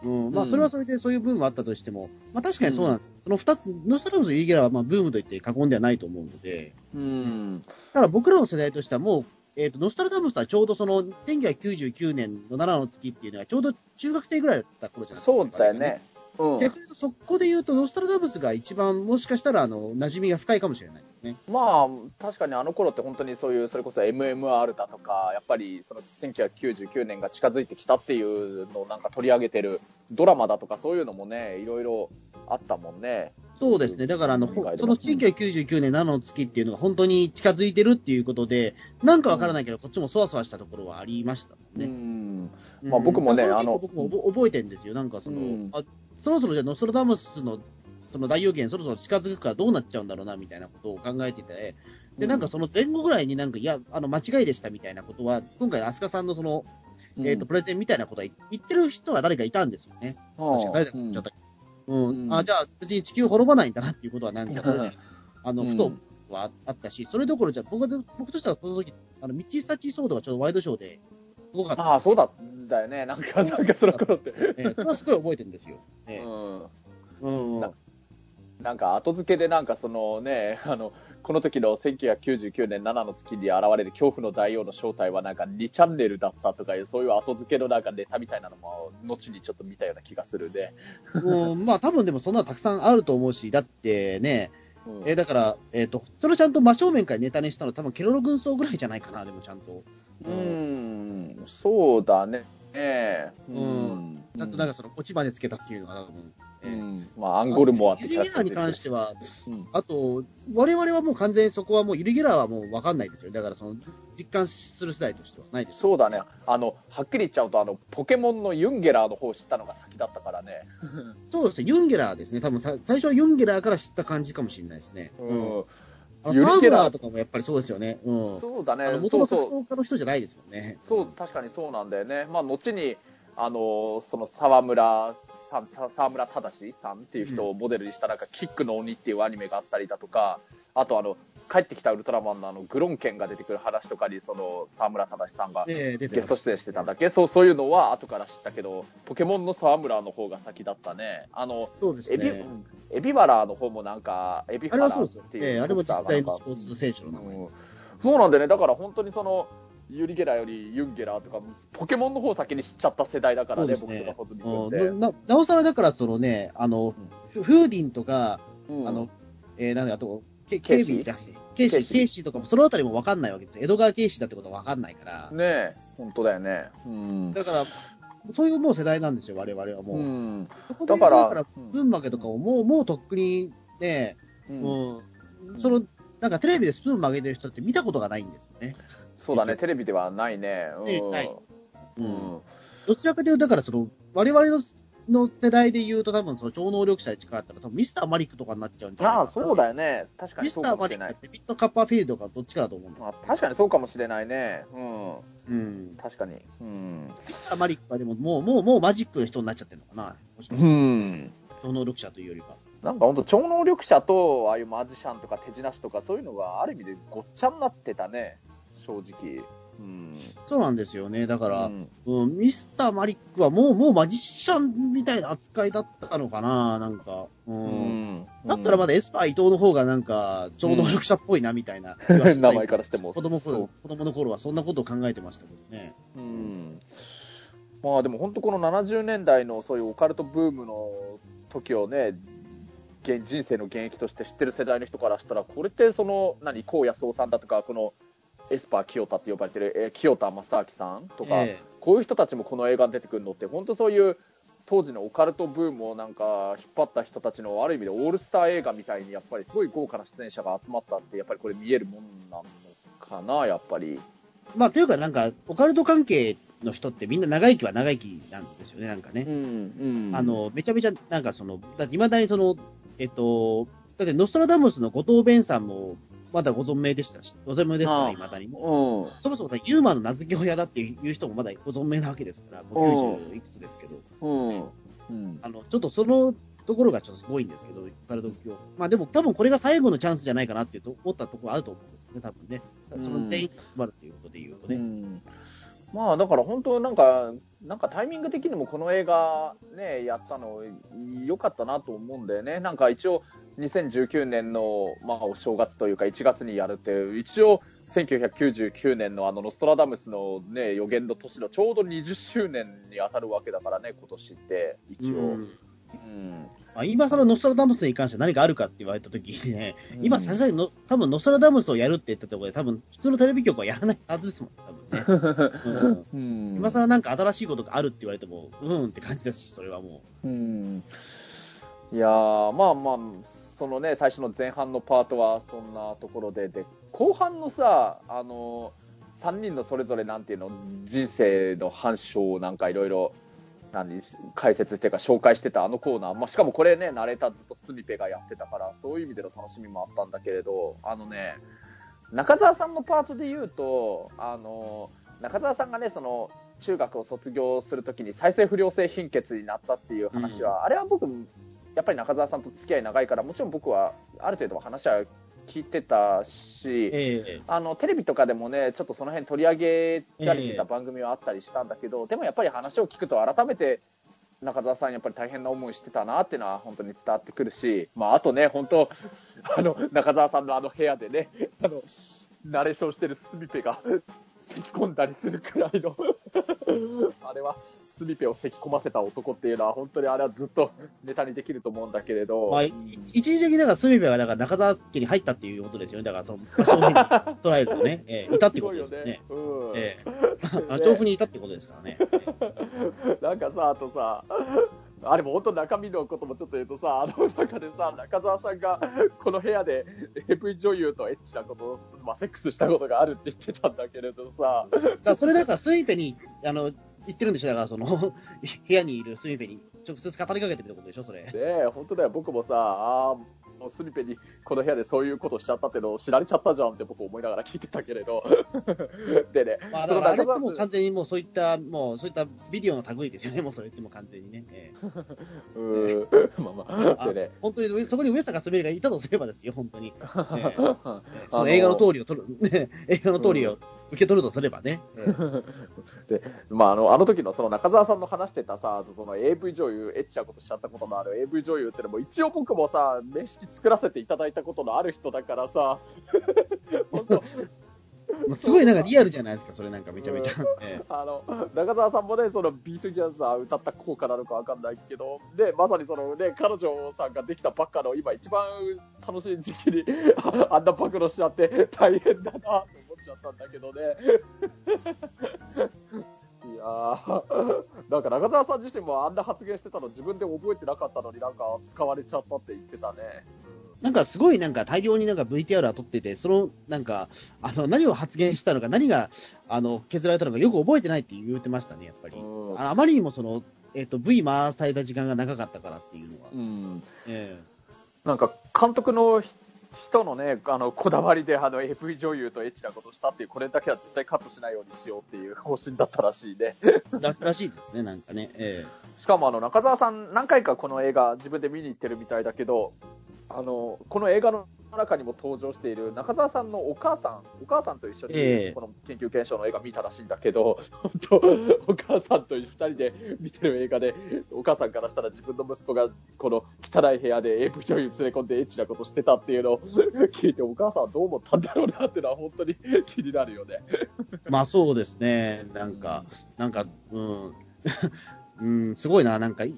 うんまあ、それはそれでそういうブームはあったとしても、まあ、確かにそうなんです、その2つ、ノスタルダムスとユリ・ゲラーはまあブームといって過言ではないと思うので、うん。ただ僕らの世代としてはもう、えー、とノスタルダムスはちょうどその1999年の7の月っていうのはちょうど中学生ぐらいだった頃じゃないですか。そうだよね。うん。逆にそこで言うと、ノスタルダムスが一番もしかしたらあの馴染みが深いかもしれないですね。まあ、確かにあの頃って本当にそういう、それこそ MMR だとか、やっぱりその1999年が近づいてきたっていうのをなんか取り上げてるドラマだとかそういうのもね、いろいろあったもんね。そうですね。だからあの、その1999年7の月っていうのが本当に近づいてるっていうことで、なんかわからないけど、こっちもそわそわしたところはありましたもんうね。ん。うんまあ僕もねあの僕も覚覚えてるんですよ。なんかその、うんあそろそろじゃあノストラダムスのその大予言そろそろ近づくからどうなっちゃうんだろうなみたいなことを考えてて、で、なんかその前後ぐらいになんか、いや、あの、間違いでしたみたいなことは、今回、飛鳥さんのその、えっ、と、プレゼンみたいなことは言ってる人は誰かいたんですよね。確か誰だか言っちゃったけど。うん。うんあ、じゃあ、別に地球滅ばないんだなっていうことは、なんか、う <laughs> んあの、うんふとはあったし、それどころじゃ、僕は、僕としてはその時、あの、ミッチー・サッチー・ソードがちょうどワイドショーで、すごかった。ああ、そうだったよね。なんか、なんかその頃って。えーそれはすごい覚えてるんですよ。えうん。ーうん。ななんか後付けでなんかそのね、あの、この時の1999年7の月に現れる恐怖の大王の正体はなんか2チャンネルだったとかいう、そういう後付けのなんかネタみたいなのも、後にちょっと見たような気がするね。うん、まあ、多分でもそんなのたくさんあると思うし、だってね、うんえーだから、えっ、と、それをちゃんと真正面からネタにしたの多分ケロロ軍曹ぐらいじゃないかな、でもちゃんと。うーん、そうだね。ええうんちゃんとなんかその、落ちまでつけたっていうのが多分。うえーん、まあ、アンゴルモアってユリゲラーに関しては、うんあと、我々はもう完全にそこはもうユリゲラーはもう分かんないですよ。だからその、実感する世代としてはないですよ。そうだね。あの、はっきり言っちゃうと、あの、ポケモンのユンゲラーの方を知ったのが先だったからね。<laughs> そうですね、ユンゲラーですね。多分さ最初はユンゲラーから知った感じかもしれないですね。うん。ユリゲラーとかもやっぱりそうですよね。うん。そうだね。もともとそうそう格闘家の人じゃないですもんね。そう、確かにそうなんだよね。まあ、後に、あの、その沢村沢村忠さんっていう人をモデルにした、なんか、キックの鬼っていうアニメがあったりだとか、あと、あの、帰ってきたウルトラマンのあの、グロンケンが出てくる話とかに、その、沢村忠さんがゲスト出演してたんだっけ？そう、そういうのは後から知ったけど、ポケモンの沢村の方が先だったね。あの、そうですエビ、ね。エビバラの方もなんか、エビあれはハラっていう。えあれも実際のスポーツ選手の名前うんです。そうなんだよね。だから本当にその、ユリゲラよりユンゲラとか、ポケモンの方先に知っちゃった世代だからね、ね僕とかホズミうん。ななおさらだから、そのね、あの、フフーディンとか、うんあの、えー、なんだ、あと、ケケイビー？じゃケイシー、ケイシーとかもそのあたりも分かんないわけですよ。江戸川ケイシーだってことは分かんないから。ねえ、本当だよね。うん。だから、そういうもう世代なんですよ、我々はもう。うん。そこで、だかだからら、群馬けとかをもう、もうとっくにね、うんうん、その、なんかテレビでスプーン曲げてる人って見たことがないんですよね。そうだね、テレビではないね。ねうん。ないううんん。どちらかというと、だからその、我々のの世代で言うと、多分その超能力者で力あったら、多分ミスターマリックとかになっちゃうんじゃないかなああ、そうだよね。確かミにそうスターマリックかもしれない。デビッド・カッパーフィールドかどっちかだと思うんだ。まあ、確かにそうかもしれないね。うん。うん。確かに。うん。ミスターマリックはでも、もう、もう、もうマジックの人になっちゃってるのかな。もしかしうて、ん。超能力者というよりは。なんか本当超能力者と、ああいうマジシャンとか手品師とかそういうのがある意味でごっちゃになってたね。正直。うん。そうなんですよね。だから、うんうん、ミスターマリックはもう、もうマジシャンみたいな扱いだったのかな、なんか。うん。うんだったらまだエスパー伊藤の方がなんか、超能力者っぽいな、みたいな <laughs> 名前からしても子供子供の頃はそんなことを考えてましたけどね。うんまあでも本当この70年代のそういうオカルトブームの時をね、現人生の現役として知ってる世代の人からしたら、これってその、何、荒野壮さんだとか、このエスパー清田って呼ばれてる、えー清田正明さんとか、えこういう人たちもこの映画に出てくるのって、本当そういう当時のオカルトブームをなんか引っ張った人たちのある意味でオールスター映画みたいに、やっぱりすごい豪華な出演者が集まったって、やっぱりこれ見えるもんなのかな、やっぱり。えまあ、というかなんか、オカルト関係の人ってみんな長生きは長生きなんですよね、なんかね。うん、うん。あの、めちゃめちゃ、なんかその、だって未だにその、えっと、だって、ノストラダムスの後藤弁さんも、まだご存命でしたし、ご存命ですから、いまだに。うん。そもそもさ、ユーマの名付け親だっていう人もまだご存命なわけですから、もう90いくつですけど。あの、ちょっとそのところがちょっとすごいんですけど、パラドキオ。まあでも多分これが最後のチャンスじゃないかなって思ったところあると思うんですよね、多分ね。その全員が集まるっていうことで言うとね。うんまあだから本当なんか、なんかタイミング的にもこの映画ね、やったの良かったなと思うんだよね。なんか一応2019年のまあお正月というか1月にやるって、一応1999年のあのノストラダムスのね、予言の年のちょうど20周年に当たるわけだからね、今年って、一応。うんうん。まあ、今更ノストラダムスに関して何かあるかって言われたときにね、今さすがにの多分ノストラダムスをやるって言ったところで、多分普通のテレビ局はやらないはずですもん、多分ね。<laughs> うん。うん。今更なんか新しいことがあるって言われても、うんって感じですし、それはもう。ん。いやー、まあまあ、そのね、最初の前半のパートはそんなところで、で、後半のさ、あの、3人のそれぞれなんていうの、人生の反証をなんかいろいろ、何、解説っていうか紹介してたあのコーナー、まあ、しかもこれね、ナレーターずっとスミペがやってたから、そういう意味での楽しみもあったんだけれど、あのね、中澤さんのパートで言うと、あの、中澤さんがね、その、中学を卒業するときに再生不良性貧血になったっていう話は、あれは僕、やっぱり中澤さんと付き合い長いから、もちろん僕はある程度は話は聞いてたう、し、ええ。あのテレビとかでもね、ちょっとその辺取り上げられてた番組はあったりしたんだけど、でもやっぱり話を聞くと、改めて中澤さん、やっぱり大変な思いしてたなっていうのは本当に伝わってくるし、まあ、あとね、本当、あの中澤さんのあの部屋でね、あのナレーションしてるスミペが咳き込んだりするくらいの、<laughs> あれはスミペを咳き込ませた男っていうのは、本当にあれはずっとネタにできると思うんだけれど。まあ、い一時的にだから、スミベがだから中澤家に入ったっていうことですよね。だから、その、そういうふうに捉えるとね、ええいたってことですよね。ね。うん。えあ調布にいたってことですからね。<laughs> なんかさ、あとさ、あれも本当中身のこともちょっと言うとさ、あの中でさ、中澤さんがこの部屋で AV 女優とエッチなこと、まあ、セックスしたことがあるって言ってたんだけれどさ、だそれだから、スミペに、あの、言ってるんでしょ？だから、その、部屋にいるスミペに直接語りかけてるってことでしょ？それ。ねえ、本当だよ、僕もさ、あスミペにこの部屋でそういうことしちゃったってのを知られちゃったじゃんって僕思いながら聞いてたけれど。<laughs> でね、まあ、だからあれってもう完全にもうそういった、もうそういったビデオの類ですよね、もうそれってもう完全にね。ええ。うーん、まあまあ、あでね、本当にそこに上坂すみれがいたとすればですよ、本当に。ええ。あ <laughs> その映画の通りを取る、ね、映画の通りを受け取るとすればね。うん。<laughs> で、まあ、あの、あの時のその中澤さんの話してたさ、その AV 女優、エッチなことしちゃったことのある。AV 女優ってのも、一応僕もさ、面識作らせていただいたことのある人だからさ、<laughs> <laughs> すごいなんかリアルじゃないですか、それなんかめちゃめちゃ。え <laughs> えあの、中澤さんもね、その Be Together 歌った効果なのかわかんないけど、で、まさにそのね、彼女さんができたばっかの今一番楽しい時期に、あ <laughs> あんな暴露しちゃって大変だなと思っちゃったんだけどね。いやー、なんか中澤さん自身もあんな発言してたの自分で覚えてなかったのになんか使われちゃったって言ってたね。なんかすごいなんか大量になんか VTR は撮ってて、そのなんか、あの、何を発言したのか、何が、あの、削られたのかよく覚えてないって言ってましたね、やっぱり。うんあのあまりにもその、えっ、と、V 回された時間が長かったからっていうのは。うんえなんか監督の人のね、あのこだわりであの AV 女優とエッチなことしたっていう、これだけは絶対カットしないようにしようっていう方針だったらしいね。え <laughs> ららしいですね、なんかね。えしかもあの中澤さん、何回かこの映画、自分で見に行ってるみたいだけど、あのこの映画の中にも登場している中澤さんのお母さん、お母さんと一緒ええ。にこの研究検証の映画見たらしいんだけど、本当、お母さんと2人で見てる映画で、お母さんからしたら自分の息子がこの汚い部屋で AV 女優連れ込んでエッチなことしてたっていうのを聞いて、お母さんはどう思ったんだろうなっていうのは本当に <laughs> 気になるよね。え <laughs> まあそうですね、なんか、なんか、うん、<laughs> うん、すごいな、なんかい、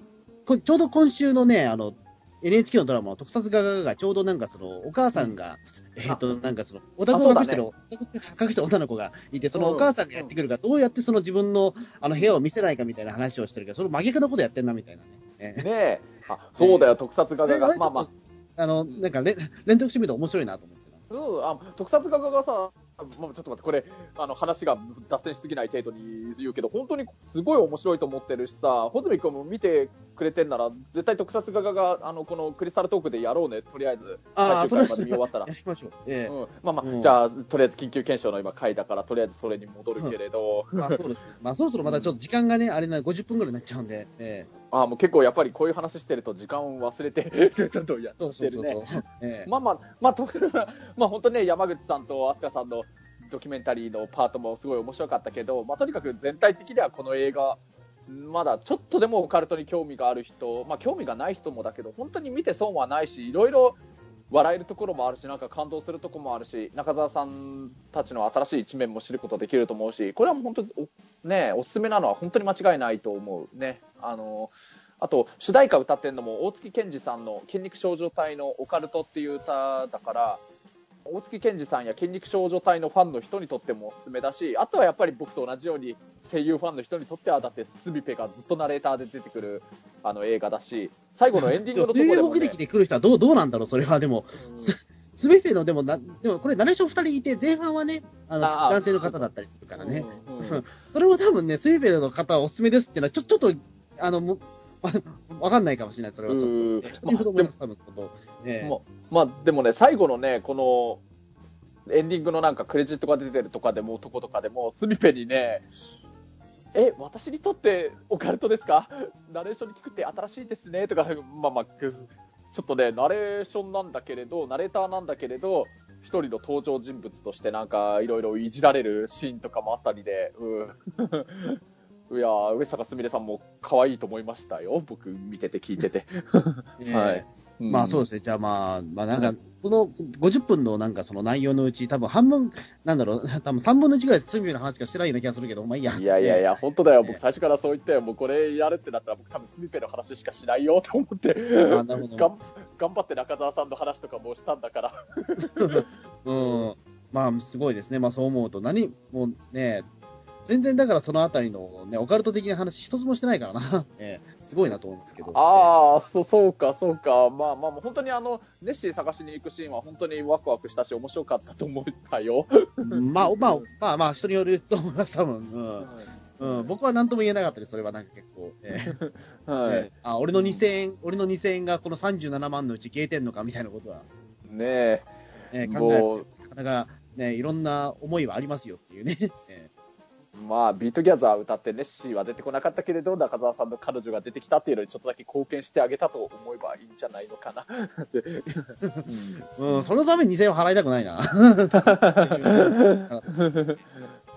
こちょうど今週のね、あの、NHK のドラマ、特撮画がちょうどなんかその、お母さんが、えっ、と、なんかその、オタクを隠してる、オタクを隠した女の子がいて、そのお母さんがやってくるから、どうやってその自分のあの部屋を見せないかみたいな話をしてるけど、その真逆のことやってんなみたいなね。ええねえ、あそうだよ、特撮画が、まあまあ、あの、なんか連連続してみると面白いなと思ってな。そうあ特撮画家がさ、もうちょっと待って、これ、あの話が脱線しすぎない程度に言うけど、本当にすごい面白いと思ってるしさ、穂積君も見てくれてんなら、絶対特撮画があのこのクリスタルトークでやろうね、とりあえず、ああ、最終回まで見終わったら。や。りましょう。ええ。うん、まあまあ、うん。じゃあ、とりあえず緊急検証の今、回だから、とりあえずそれに戻るけれど、まあそうですね。まあそろそろまだちょっと時間がね、あれな、50分ぐらいになっちゃうんで、ええあもう結構やっぱりこういう話してると、時間を忘れて、どんどんやってるねまあまあ、まあ、とまあ本当ね、山口さんと飛鳥さんのドキュメンタリーのパートもすごい面白かったけど、まあとにかく全体的にはこの映画、まだちょっとでもオカルトに興味がある人、まあ興味がない人もだけど、本当に見て損はないし、いろいろ笑えるところもあるし、なんか感動するところもあるし、中澤さんたちの新しい一面も知ることできると思うし、これはもう本当にお、ね、おすすめなのは本当に間違いないと思うね。あの、あと、主題歌歌ってるのも大月健二さんの筋肉少女隊のオカルトっていう歌だから、大月健二さんや筋肉少女隊のファンの人にとってもおすすめだし、あとはやっぱり僕と同じように声優ファンの人にとっては、だってスミペがずっとナレーターで出てくるあの映画だし、最後のエンディングのところでも、ね目的、で来る人はどう、どうなんだろう、それは。でも、すべての、でもな、でもこれ、ナレーション2人いて、前半はね、あの、男性の方だったりするからね。うんうん <laughs> それも多分ね、スイベルの方はおすすめですっていうのは、ちょ、ちょっと、あの、<laughs> わかんないかもしれない、それはちょっと。うん人ます、多分、こと。ええままあ、でもね、最後のね、この、エンディングのなんかクレジットが出てるとかでも、とことかでも、スミペにね、え、私にとってオカルトですか？ナレーションに聞くって新しいですねとか、まあまあ、ちょっとね、ナレーションなんだけれど、ナレーターなんだけれど、一人の登場人物としてなんかいろいろいじられるシーンとかもあったりで、うん。いやー上坂すみれさんも可愛いと思いましたよ。僕見てて聞いてて。<laughs> ええはいまあそうですね。じゃあまあ、まあなんか、この50分のなんかその内容のうち、多分半分、なんだろう、<laughs> 多分3分の1ぐらいスミベの話しかしてないような気がするけど、まあいいや。いやいやいや、本当だよ。僕ええ最初からそう言ったよ。もうこれやるってなったら僕多分スミペの話しかしないよと思って、あなるほど頑張って中澤さんの話とかもしたんだから。<laughs> うん。まあ、すごいですね。まあそう思うと、何、もうね、全然だからそのあたりのね、オカルト的な話一つもしてないからな。<laughs> ええすごいなと思うんですけど。ああ、そう、そうか、そうか。まあまあ、本当にあの、ネッシー探しに行くシーンは本当にワクワクしたし、面白かったと思ったよ。え <laughs> まあ、まあ、まあまあ、人によると思います、多分。うん。うん、僕は何とも言えなかったです、それはなんか結構。ええ <laughs> はい。ええあ、俺の2000円、俺の2000円がこの37万のうち消えてんのかみたいなことは、ねえ。ええ考えるもう、なかなかね、いろんな思いはありますよっていうね。えまあ、 Be Together 歌ってネッシーは出てこなかったけれど、中澤さんの彼女が出てきたっていうのにちょっとだけ貢献してあげたと思えばいいんじゃないのかな。ってうんそのために2000円は払いたくないな。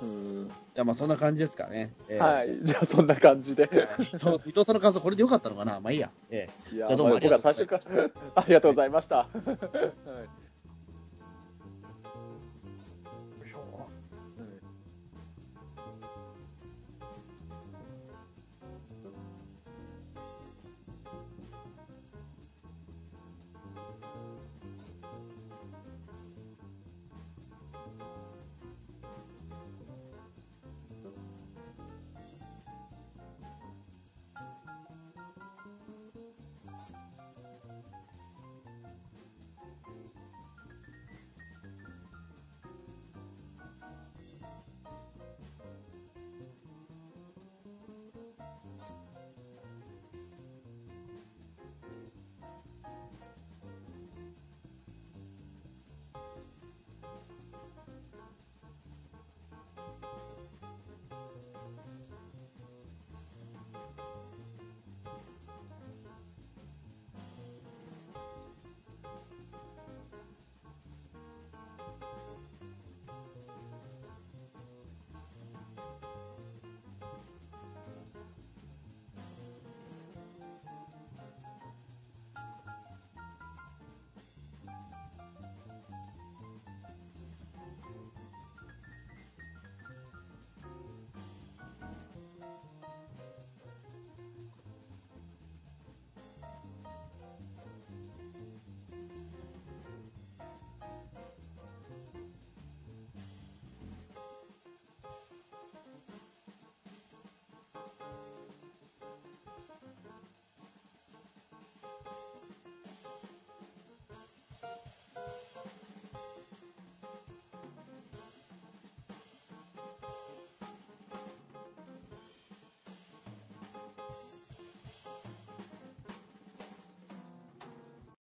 うんじゃあまあそんな感じですかね。ええはい。じゃあ、そんな感じで。伊藤さんの感想、これでよかったのかなまあいいや。ええいや、どうもまあ僕は最初から、ありがとうございました。はい